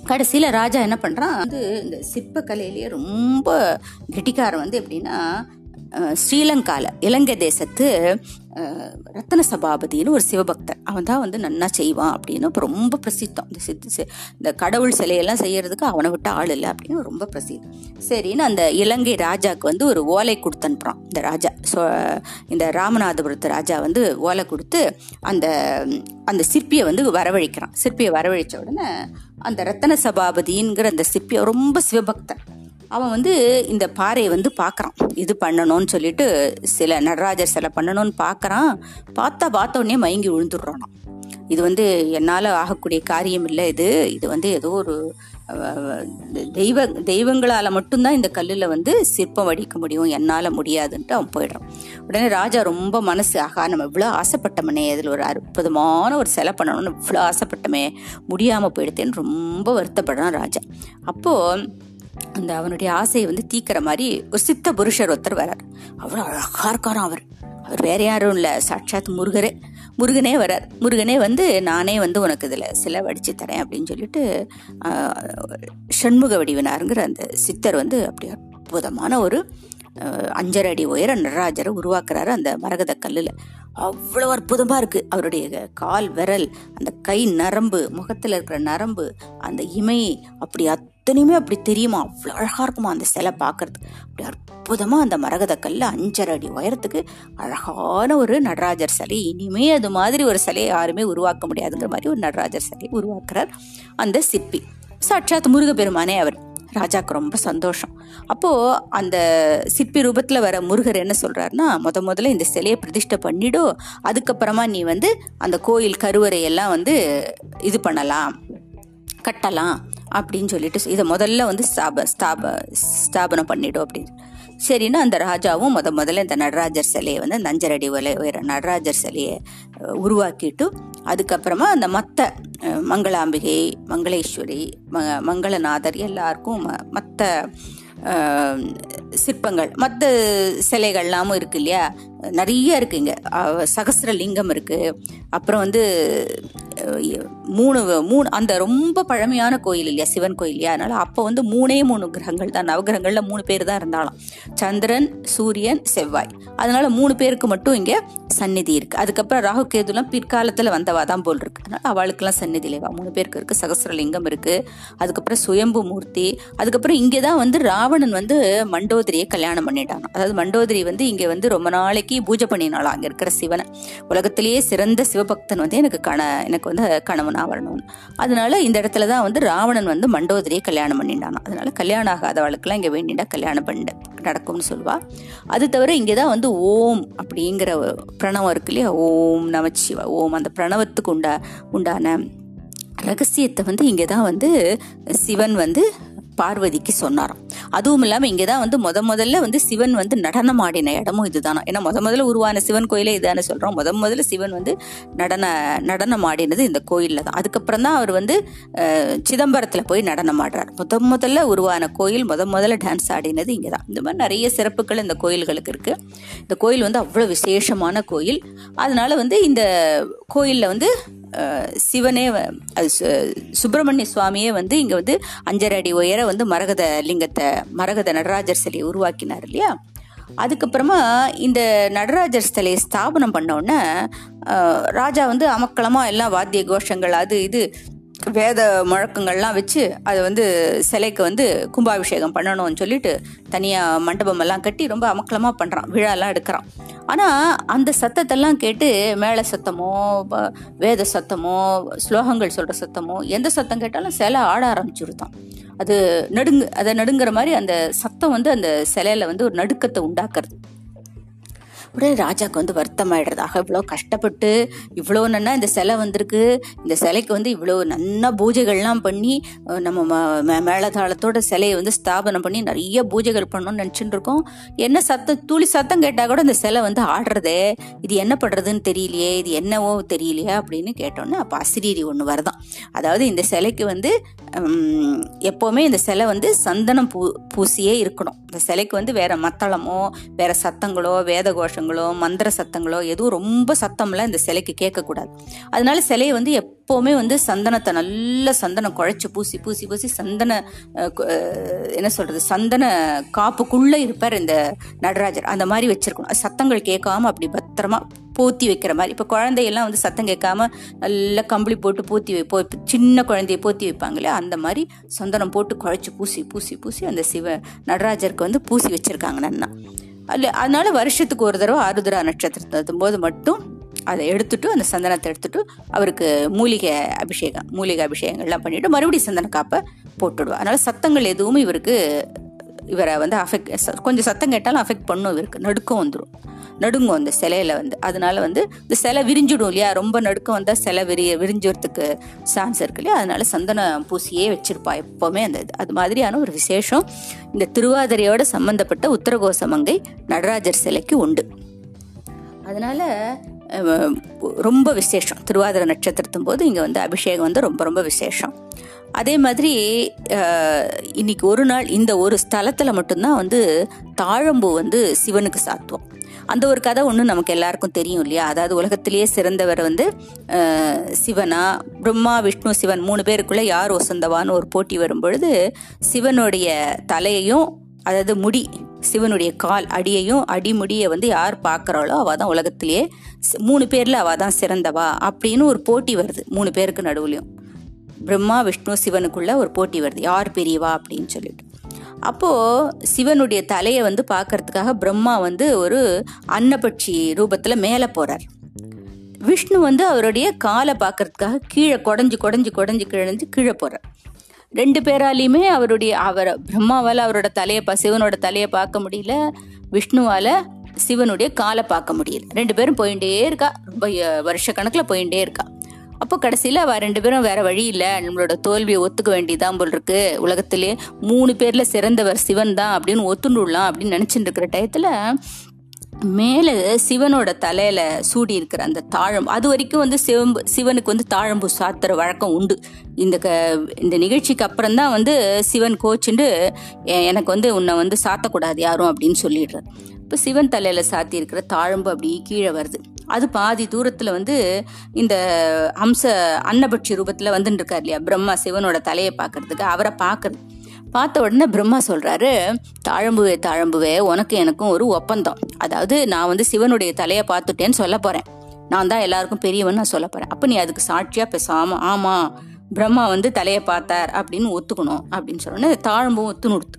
கடைசியில் ராஜா என்ன பண்ணுறான் வந்து இந்த சிற்ப கலையிலேயே ரொம்ப கெட்டிக்காரன் வந்து எப்படின்னா ஸ்ரீலங்கால இலங்கை தேசத்து ரத்தன சபாபதினு ஒரு சிவபக்தர். அவன் தான் வந்து நன்னா செய்வான் அப்படின்னு ரொம்ப பிரசித்தம். இந்த சித்து இந்த கடவுள் சிலையெல்லாம் செய்யறதுக்கு அவனை விட்டு ஆள் இல்லை அப்படின்னு ரொம்ப பிரசித்தம். சரின்னு அந்த இலங்கை ராஜாக்கு வந்து ஒரு ஓலை கொடுத்து அனுப்புறான் இந்த ராஜா ஸோ இந்த ராமநாதபுரத்து ராஜா வந்து ஓலை கொடுத்து அந்த அந்த சிற்பியை வந்து வரவழைக்கிறான். சிற்பியை வரவழைச்ச உடனே அந்த ரத்தன சபாபதிங்கிற அந்த சிற்பியை ரொம்ப சிவபக்தன் அவன் வந்து இந்த பாறையை வந்து பார்க்குறான். இது பண்ணணும்னு சொல்லிட்டு சில நடராஜர் சிலை பண்ணணும்னு பார்க்குறான். பார்த்தா பார்த்தோடனே மயங்கி விழுந்துடுறான் இது வந்து என்னால் ஆகக்கூடிய காரியம் இல்லை இது. இது வந்து ஏதோ ஒரு தெய்வ தெய்வங்களால் மட்டும்தான் இந்த கல்லில் வந்து சிற்பம் வடிக்க முடியும். என்னால் முடியாதுன்ட்டு அவன் போயிடுறான். உடனே ராஜா ரொம்ப மனசு ஆகா நம்ம இவ்வளோ ஆசைப்பட்டமனே இதில் ஒரு அற்புதமான ஒரு சிலை பண்ணணும்னு இவ்வளோ ஆசைப்பட்டமே முடியாமல் போயிடுத்தேன்னு ரொம்ப வருத்தப்படுறான் ராஜா. அப்போது அந்த அவனுடைய ஆசையை வந்து தீக்கிற மாதிரி ஒரு சித்த புருஷர் ஒருத்தர் வரார். அவ்வளோ அழகா இருக்காராம் அவர். அவர் வேற யாரும் இல்லை. சாட்சாத் முருகரே. முருகனே வரார். முருகனே வந்து நானே வந்து உனக்கு இதில் சிலை வடித்து தரேன் அப்படின்னு சொல்லிட்டு ஷண்முக சண்முக வடிவினாருங்கிற அந்த சித்தர் வந்து அப்படி அற்புதமான ஒரு அஞ்சரை அடி உயர நடராஜரை உருவாக்குறாரு அந்த மரகத கல்லில். அவ்வளோ அற்புதமாக இருக்குது அவருடைய கால் விரல் அந்த கை நரம்பு முகத்தில் இருக்கிற நரம்பு அந்த இமை அப்படி அத்தனையுமே அப்படி தெரியுமா? அவ்வளோ அழகாக இருக்குமா அந்த சிலை பார்க்கறதுக்கு அப்படி அற்புதமாக அந்த மரகத அஞ்சரை அடி உயரத்துக்கு அழகான ஒரு நடராஜர் சிலை. இனிமே அது மாதிரி ஒரு சிலையை யாருமே உருவாக்க முடியாதுங்கிற மாதிரி ஒரு நடராஜர் சிலையை உருவாக்குறார் அந்த சிற்பி. சாட்சாத் முருகப்பெருமானே அவர். ராஜாக்கு ரொம்ப சந்தோஷம். அப்போது அந்த சிற்பி ரூபத்தில் வர முருகர் என்ன சொல்கிறாருன்னா முத முதல்ல இந்த சிலையை பிரதிஷ்டை பண்ணிடோ. அதுக்கப்புறமா நீ வந்து அந்த கோயில் கருவறையெல்லாம் வந்து இது பண்ணலாம். கட்டலாம். அப்படின்னு சொல்லிட்டு இதை முதல்ல வந்து ஸ்தாப ஸ்தாப ஸ்தாபனம் பண்ணிடும் அப்படின்னு. சரின்னு அந்த ராஜாவும் முத முதல்ல இந்த நடராஜர் சிலையை வந்து அந்த அஞ்சரடி உலை உயர நடராஜர் சிலையை உருவாக்கிட்டு அதுக்கப்புறமா அந்த மற்ற மங்களாம்பிகை மங்களேஸ்வரி ம மங்களநாதர் எல்லாருக்கும் மற்ற சிற்பங்கள் மற்ற சிலைகள்லாமும் இருக்கு இல்லையா? நிறைய இருக்கு இங்க அஹ், சகஸ்ரலிங்கம் இருக்கு. அப்புறம் வந்து மூணு மூணு அந்த ரொம்ப பழமையான கோயில் இல்லையா? சிவன் கோயில் இல்லையா? அதனால அப்போ வந்து மூணே மூணு கிரகங்கள் தான். நவகிரகங்கள்ல மூணு பேர் தான் இருந்தாலும். சந்திரன் சூரியன் செவ்வாய். அதனால மூணு பேருக்கு மட்டும் இங்க சந்நிதி இருக்கு. அதுக்கப்புறம் ராகு கேதுலாம் பிற்காலத்துல வந்தவா தான் போல் இருக்கு. அதனால அவளுக்கெல்லாம் சந்நிதி இல்லைவா? மூணு பேருக்கு இருக்கு. சகசிரலிங்கம் இருக்கு. அதுக்கப்புறம் சுயம்பு மூர்த்தி. அதுக்கப்புறம் இங்கே தான் வந்து ராவணன் வந்து மண்டோதரியை கல்யாணம் பண்ணிட்டான் அதாவது மண்டோதரி வந்து இங்கே வந்து ரொம்ப நாளைக்கு பூஜை பண்ணினாலும் அங்கே இருக்கிற சிவனை. உலகத்திலேயே சிறந்த சிவபக்தன் வந்து எனக்கு கண எனக்கு வந்து கணவனாக வரணும்னு அதனால இந்த இடத்துல தான் வந்து ராவணன் வந்து மண்டோதரியை கல்யாணம் பண்ணிட்டானா. அதனால கல்யாணம் ஆகாதவளுக்கெல்லாம் இங்கே வேண்டிண்டா கல்யாணம் பண்ணிட்டு நடக்கும்னு சொல்லுவா அது தவிர இங்கே தான் வந்து ஓம் அப்படிங்கிற பிரணவம் இருக்கு இல்லையா? ஓம் நமச்சிவா ஓம் அந்த பிரணவத்துக்கு உண்டா உண்டான ரகசியத்தை வந்து இங்கே தான் வந்து சிவன் வந்து பார்வதிக்கு சொன்னாராம். அதுவும் இல்லாமல் இங்கே தான் வந்து முத முதல்ல வந்து சிவன் வந்து நடனம் ஆடின இடமும் இதுதானா? ஏன்னா முத முதல்ல உருவான சிவன் கோயிலே இதுதானே சொல்கிறோம் முத முதல்ல சிவன் வந்து நடன நடனம் ஆடினது இந்த கோயிலில் தான் அதுக்கப்புறம் தான் அவர் வந்து சிதம்பரத்தில் போய் நடனம் ஆடுறார் முத முதல்ல உருவான கோயில் முத முதல்ல டான்ஸ் ஆடினது இங்கே தான் இந்த மாதிரி நிறைய சிறப்புகள் இந்த கோயில்களுக்கு இருக்குது இந்த கோயில் வந்து அவ்வளோ விசேஷமான கோயில். அதனால வந்து இந்த கோயிலில் வந்து சிவனே அது சு- சுப்பிரமணிய சுவாமியே வந்து இங்கே வந்து அஞ்சரை அடி உயர வந்து மரகத லிங்கத்தை மரகத நடராஜர் சிலையை உருவாக்கினார் இல்லையா? அதுக்கப்புறமா இந்த நடராஜர் சிலையை ஸ்தாபனம் பண்ண உடனே ராஜா வந்து அமக்களமாக எல்லாம் வாத்திய கோஷங்கள் அது இது வேத முழக்கங்கள்லாம் வச்சு அதை வந்து சிலைக்கு வந்து கும்பாபிஷேகம் பண்ணணும்னு சொல்லிட்டு தனியாக மண்டபமெல்லாம் கட்டி ரொம்ப அமக்கலமாக பண்ணுறான் விழாலாம் எடுக்கிறான். ஆனால் அந்த சத்தத்தெல்லாம் கேட்டு மேலே சத்தமோ வேத சத்தமோ ஸ்லோகங்கள் சொல்கிற சத்தமோ எந்த சத்தம் கேட்டாலும் சிலை ஆட ஆரம்பிச்சுருதான். அது நடுங்கு அதை நடுங்கிற மாதிரி அந்த சத்தம் வந்து அந்த சிலையில வந்து ஒரு நடுக்கத்தை உண்டாக்குறது. உடனே ராஜாக்கு வந்து வருத்தமாயிடுறதாக. இவ்வளோ கஷ்டப்பட்டு இவ்வளோ நன்னா இந்த சிலை வந்திருக்கு. இந்த சிலைக்கு வந்து இவ்வளோ நல்லா பூஜைகள்லாம் பண்ணி நம்ம ம- மே- மேளதாளத்தோட சிலையை வந்து ஸ்தாபனம் பண்ணி நிறைய பூஜைகள் பண்ணணும்னு நினச்சிட்டு இருக்கோம். என்ன சத்தம் துளி சத்தம் கேட்டால் கூட இந்த சிலை வந்து ஆடுறதே. இது என்ன பண்ணுறதுன்னு தெரியலையே இது என்னவோ தெரியலையே அப்படின்னு கேட்டோன்னே அப்போ அசிரீரி ஒன்று வருதான். அதாவது இந்த சிலைக்கு வந்து எப்போவுமே இந்த சிலை வந்து சந்தனம் பூ பூசியே இருக்கணும். இந்த சிலைக்கு வந்து வேற மத்தளமோ வேற சத்தங்களோ வேத கோஷங்களோ மந்திர சத்தங்களோ எதுவும் ரொம்ப சத்தம்லாம் இந்த சிலைக்கு கேட்கக்கூடாது. அதனால சிலையை வந்து எப்போவுமே வந்து சந்தனத்தை நல்ல சந்தனம் குழைச்சி பூசி பூசி பூசி சந்தன என்ன சொல்றது சந்தன காப்புக்குள்ள இருப்பார் இந்த நடராஜர். அந்த மாதிரி வச்சிருக்கணும். சத்தங்கள் கேட்காம அப்படி பத்திரமா போத்தி வைக்கிற மாதிரி. இப்போ குழந்தையெல்லாம் வந்து சத்தம் கேட்காம நல்லா கம்பளி போட்டு பூத்தி வைப்போ இப்போ சின்ன குழந்தைய போத்தி வைப்பாங்களே அந்த மாதிரி சந்தனம் போட்டு குழைச்சி பூசி பூசி பூசி அந்த சிவ நடராஜருக்கு வந்து பூசி வச்சிருக்காங்க நன்னா. அல்ல அதனால வருஷத்துக்கு ஒரு தடவை ஆருத்ரா நட்சத்திரத்தும் போது மட்டும் அதை எடுத்துட்டு அந்த சந்தனத்தை எடுத்துட்டு அவருக்கு மூலிகை அபிஷேகம் மூலிகை அபிஷேகங்கள்லாம் பண்ணிட்டு மறுபடியும் சந்தன காப்பை போட்டுடுவா அதனால சத்தங்கள் எதுவும் இவருக்கு இவரை வந்து அஃபெக்ட் கொஞ்சம் சத்தம் கேட்டாலும் அஃபெக்ட் பண்ணும் இவருக்கு. நடுக்கம் வந்துடும் நடுங்கும் அந்த சிலையில வந்து. அதனால வந்து இந்த சிலை விரிஞ்சிடும் இல்லையா? ரொம்ப நடுக்கம் வந்தால் சிலை விரி விரிஞ்சுறதுக்கு சான்ஸ் இருக்கு இல்லையா? அதனால சந்தன பூசியே வச்சிருப்பா எப்போவுமே அந்த இது. அது மாதிரியான ஒரு விசேஷம். இந்த திருவாதிரையோட சம்பந்தப்பட்ட உத்தரகோசமங்கை நடராஜர் சிலைக்கு உண்டு. அதனால ரொம்ப விசேஷம். திருவாதிரை நட்சத்திரத்தும் போது இங்கே வந்து அபிஷேகம் வந்து ரொம்ப ரொம்ப விசேஷம். அதே மாதிரி இன்னைக்கு ஒரு நாள் இந்த ஒரு ஸ்தலத்தில் மட்டும்தான் வந்து தாழம்பூ வந்து சிவனுக்கு சாத்துவோம். அந்த ஒரு கதை ஒன்று நமக்கு எல்லாருக்கும் தெரியும் இல்லையா? அதாவது உலகத்திலேயே சிறந்தவர் வந்து சிவனா பிரம்மா விஷ்ணு சிவன் மூணு பேருக்குள்ள யார் ஒசந்தவான்னு ஒரு போட்டி வரும் பொழுது சிவனுடைய தலையையும் அதாவது முடி சிவனுடைய கால் அடியையும் அடிமுடியை வந்து யார் பார்க்குறாளோ அவள் தான் உலகத்திலேயே மூணு பேரில் அவள் தான் சிறந்தவா அப்படின்னு ஒரு போட்டி வருது மூணு பேருக்கு நடுவுலையும். பிரம்மா விஷ்ணு சிவனுக்குள்ள ஒரு போட்டி வருது. யார் பெரியவா அப்படின்னு சொல்லிட்டு. அப்போது சிவனுடைய தலையை வந்து பார்க்கறதுக்காக பிரம்மா வந்து ஒரு அன்னபட்சி ரூபத்தில் மேலே போகிறார் விஷ்ணு வந்து அவருடைய காலை பார்க்கறதுக்காக கீழே குடஞ்சி குடஞ்சி குடஞ்சி கிழஞ்சு கீழே போகிறார் ரெண்டு பேராலையுமே அவருடைய அவர் பிரம்மாவால் அவரோட தலையை பா சிவனோட தலையை பார்க்க முடியல. விஷ்ணுவால் சிவனுடைய காலை பார்க்க முடியல. ரெண்டு பேரும் போயிட்டே இருக்கா. ரொம்ப வருஷக்கணக்கில் போயிட்டே இருக்கா. அப்போ கடைசியில் அவ ரெண்டு பேரும் வேற வழி இல்லை. நம்மளோட தோல்வியை ஒத்துக்க வேண்டியதான் போல் இருக்கு. உலகத்திலே மூணு பேரில் சிறந்தவர் சிவன் தான் அப்படின்னு ஒத்துண்டுலாம் அப்படின்னு நினச்சிட்டு இருக்கிற டயத்தில் மேலே சிவனோட தலையில சூடி இருக்கிற அந்த தாழம்பு அது வரைக்கும் வந்து சிவம்பு சிவனுக்கு வந்து தாழம்பு சாத்துற வழக்கம் உண்டு. இந்த க இந்த நிகழ்ச்சிக்கு அப்புறம் தான் வந்து சிவன் கோச்சுண்டு "எ- எனக்கு வந்து உன்னை வந்து சாத்தக்கூடாது யாரும் அப்படின்னு சொல்லிடுறார். இப்போ சிவன் தலையில சாத்தி இருக்கிற தாழம்பு அப்படியே கீழே வருது. அது பாதி தூரத்தில் வந்து இந்த அம்ச அன்னபட்சி ரூபத்தில் வந்துட்டு இருக்கார் இல்லையா? பிரம்மா சிவனோட தலையை பார்க்கறதுக்கு அவரை பார்க்குறது. பார்த்த உடனே பிரம்மா சொல்றாரு தாழம்புவே தாழம்புவே உனக்கு எனக்கும் ஒரு ஒப்பந்தம். அதாவது நான் வந்து சிவனுடைய தலையை பார்த்துட்டேன்னு சொல்ல போறேன். நான் தான் எல்லாருக்கும் பெரியவன் நான் சொல்ல போறேன். அப்ப நீ அதுக்கு சாட்சியா பேசாம ஆமா பிரம்மா வந்து தலையை பார்த்தார் அப்படின்னு ஒத்துக்கணும் அப்படின்னு சொன்னோன்னே தாழம்பும் ஒத்து நுடுத்து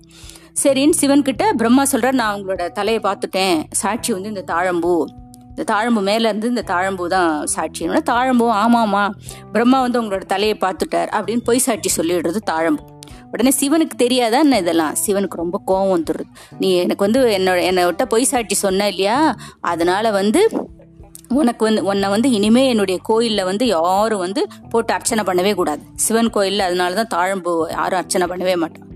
சரின்னு சிவன் கிட்ட பிரம்மா சொல்கிறார் நான் உங்களோட தலையை பார்த்துட்டேன். சாட்சி வந்து இந்த தாழம்பூ. இந்த தாழம்பு மேலேருந்து இந்த தாழம்பூ தான் சாட்சி. தாழம்பூ ஆமாமா பிரம்மா வந்து உங்களோட தலையை பார்த்துட்டார் அப்படின்னு பொய் சாட்சி சொல்லிடுறது தாழம்பு. உடனே சிவனுக்கு தெரியாதா என்ன இதெல்லாம்? சிவனுக்கு ரொம்ப கோவம் வந்துடுது. நீ எனக்கு வந்து என்னோட என்னை விட்ட பொய் சாட்சி சொன்ன இல்லையா? அதனால வந்து உனக்கு வந்து உன்னை வந்து இனிமே என்னுடைய கோயிலில் வந்து யாரும் வந்து போட்டு அர்ச்சனை பண்ணவே கூடாது. சிவன் கோயிலில் அதனால தான் தாழம்பு யாரும் அர்ச்சனை பண்ணவே மாட்டான்.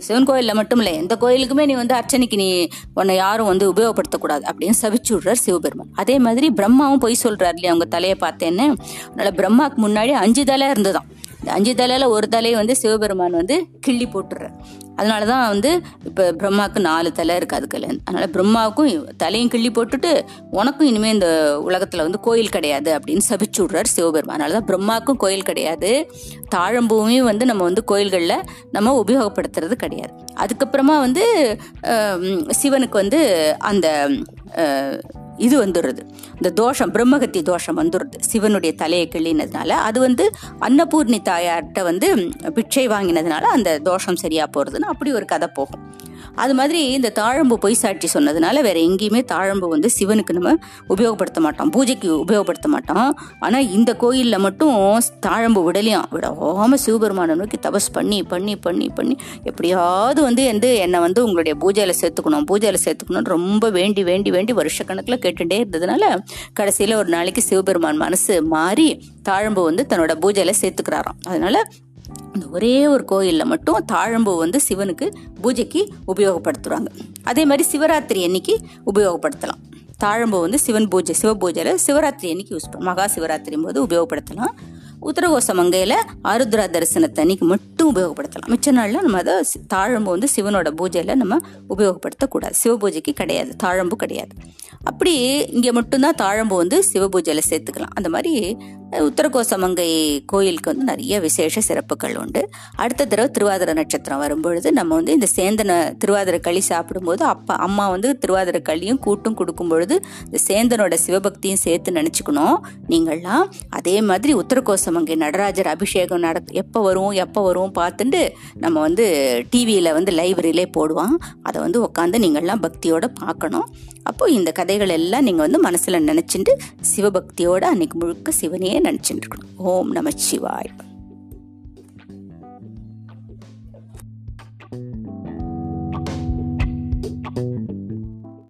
சிவன் கோயிலில் மட்டும் இல்லை எந்த கோயிலுக்குமே நீ வந்து அர்ச்சனைக்கு நீ உன்னை யாரும் வந்து உபயோகப்படுத்தக்கூடாது அப்படின்னு சபிச்சு விடுறார் சிவபெருமான். அதே மாதிரி பிரம்மாவும் பொய் சொல்கிறார் இல்லையா அவங்க தலையை பார்த்தேன்னு? அதனால பிரம்மாவுக்கு முன்னாடி அஞ்சு தலை இருந்ததான். இந்த அஞ்சு தலையில் ஒரு தலையை வந்து சிவபெருமான் வந்து கிள்ளி போட்டுறார் அதனால தான் வந்து இப்போ பிரம்மாவுக்கு நாலு தலை இருக்கு அதுக்குல அதனால பிரம்மாவுக்கும் தலையும் கிள்ளி போட்டுட்டு உனக்கும் இனிமே இந்த உலகத்தில் வந்து கோயில் கிடையாது அப்படின்னு சபிச்சு விட்றாரு சிவபெருமான். அதனால தான் பிரம்மாவுக்கும் கோயில் கிடையாது. தாழம்பூவையும் வந்து நம்ம வந்து கோயில்களில் நம்ம உபயோகப்படுத்துறது கிடையாது. அதுக்கப்புறமா வந்து சிவனுக்கு வந்து அந்த இது வந்துடுறது. இந்த தோஷம் பிரம்மகத்தி தோஷம் வந்துடுறது சிவனுடைய தலையை கிள்ளினதுனால அது வந்து அன்னபூர்ணி தாயார்கிட்ட வந்து பிச்சை வாங்கினதுனால அந்த தோஷம் சரியா போறதுன்னு அப்படி ஒரு கதை போகும். அது மாதிரி இந்த தாழம்பு பொய் சாட்சி சொன்னதுனால வேற எங்கேயுமே தாழம்பு வந்து சிவனுக்கு நம்ம உபயோகப்படுத்த மாட்டோம். பூஜைக்கு உபயோகப்படுத்த மாட்டோம். ஆனால் இந்த கோயிலில் மட்டும் தாழம்பு விடலையாம் விடாம சிவபெருமானை நோக்கி தபஸ் பண்ணி பண்ணி பண்ணி பண்ணி எப்படியாவது வந்து வந்து என்னை வந்து உங்களுடைய பூஜையில் சேர்த்துக்கணும் பூஜையில் சேர்த்துக்கணும் ரொம்ப வேண்டி வேண்டி வேண்டி வருஷக்கணக்கில் கேட்டுட்டே இருந்ததுனால கடைசியில் ஒரு நாளைக்கு சிவபெருமான் மனசு மாறி தாழம்பு வந்து தன்னோட பூஜையில் சேர்த்துக்கிறாராம். அதனால இந்த ஒரே ஒரு கோயிலில் மட்டும் தாழம்பூ வந்து சிவனுக்கு பூஜைக்கு உபயோகப்படுத்துகிறாங்க அதே மாதிரி சிவராத்திரி அன்னைக்கு உபயோகப்படுத்தலாம். தாழம்பூ வந்து சிவன் பூஜை சிவ பூஜையில் சிவராத்திரி அன்னைக்கு யூஸ் பண்ணலாம் மகா சிவராத்திரி போது உபயோகப்படுத்தலாம். உத்தரகோச மங்கையில் ஆருத்ரா தரிசனத்தை அன்னைக்கு மட்டும் உபயோகப்படுத்தலாம். மிச்ச நாளில் நம்ம அதை தாழம்பு தாழம்பூ வந்து சிவனோட பூஜையில் நம்ம உபயோகப்படுத்தக்கூடாது. சிவ பூஜைக்கு கிடையாது தாழம்பு கிடையாது. அப்படி இங்கே மட்டும்தான் தாழம்பு வந்து சிவ பூஜையில் சேர்த்துக்கலாம். அந்த மாதிரி உத்தரகோசமங்கை கோயிலுக்கு வந்து நிறைய விசேஷ சிறப்புகள் உண்டு. அடுத்த தடவை திருவாதிர நட்சத்திரம் வரும்பொழுது நம்ம வந்து இந்த சேந்தன திருவாதிரை களி சாப்பிடும்போது அப்பா அம்மா வந்து திருவாதிரை களியும் கூட்டும் கொடுக்கும் பொழுது இந்த சேந்தனோட சிவபக்தியும் சேர்த்து நினச்சிக்கணும். நீங்கள்லாம் அதே மாதிரி உத்தரகோசமங்கை நடராஜர் அபிஷேகம் நட எப்போ வரும் எப்போ வரும் பார்த்துட்டு நம்ம வந்து டிவியில் வந்து லைப்ரரியிலே போடுவான். அதை வந்து உட்காந்து நீங்கள்லாம் பக்தியோடு பார்க்கணும். அப்போது இந்த கதை கதைகள் எல்லாம் நீங்கள் வந்து மனசில் நினச்சிட்டு சிவபக்தியோட அன்னைக்கு முழுக்க சிவனையே நினச்சிட்டு இருக்கணும். ஓம் நமச்சிவாய்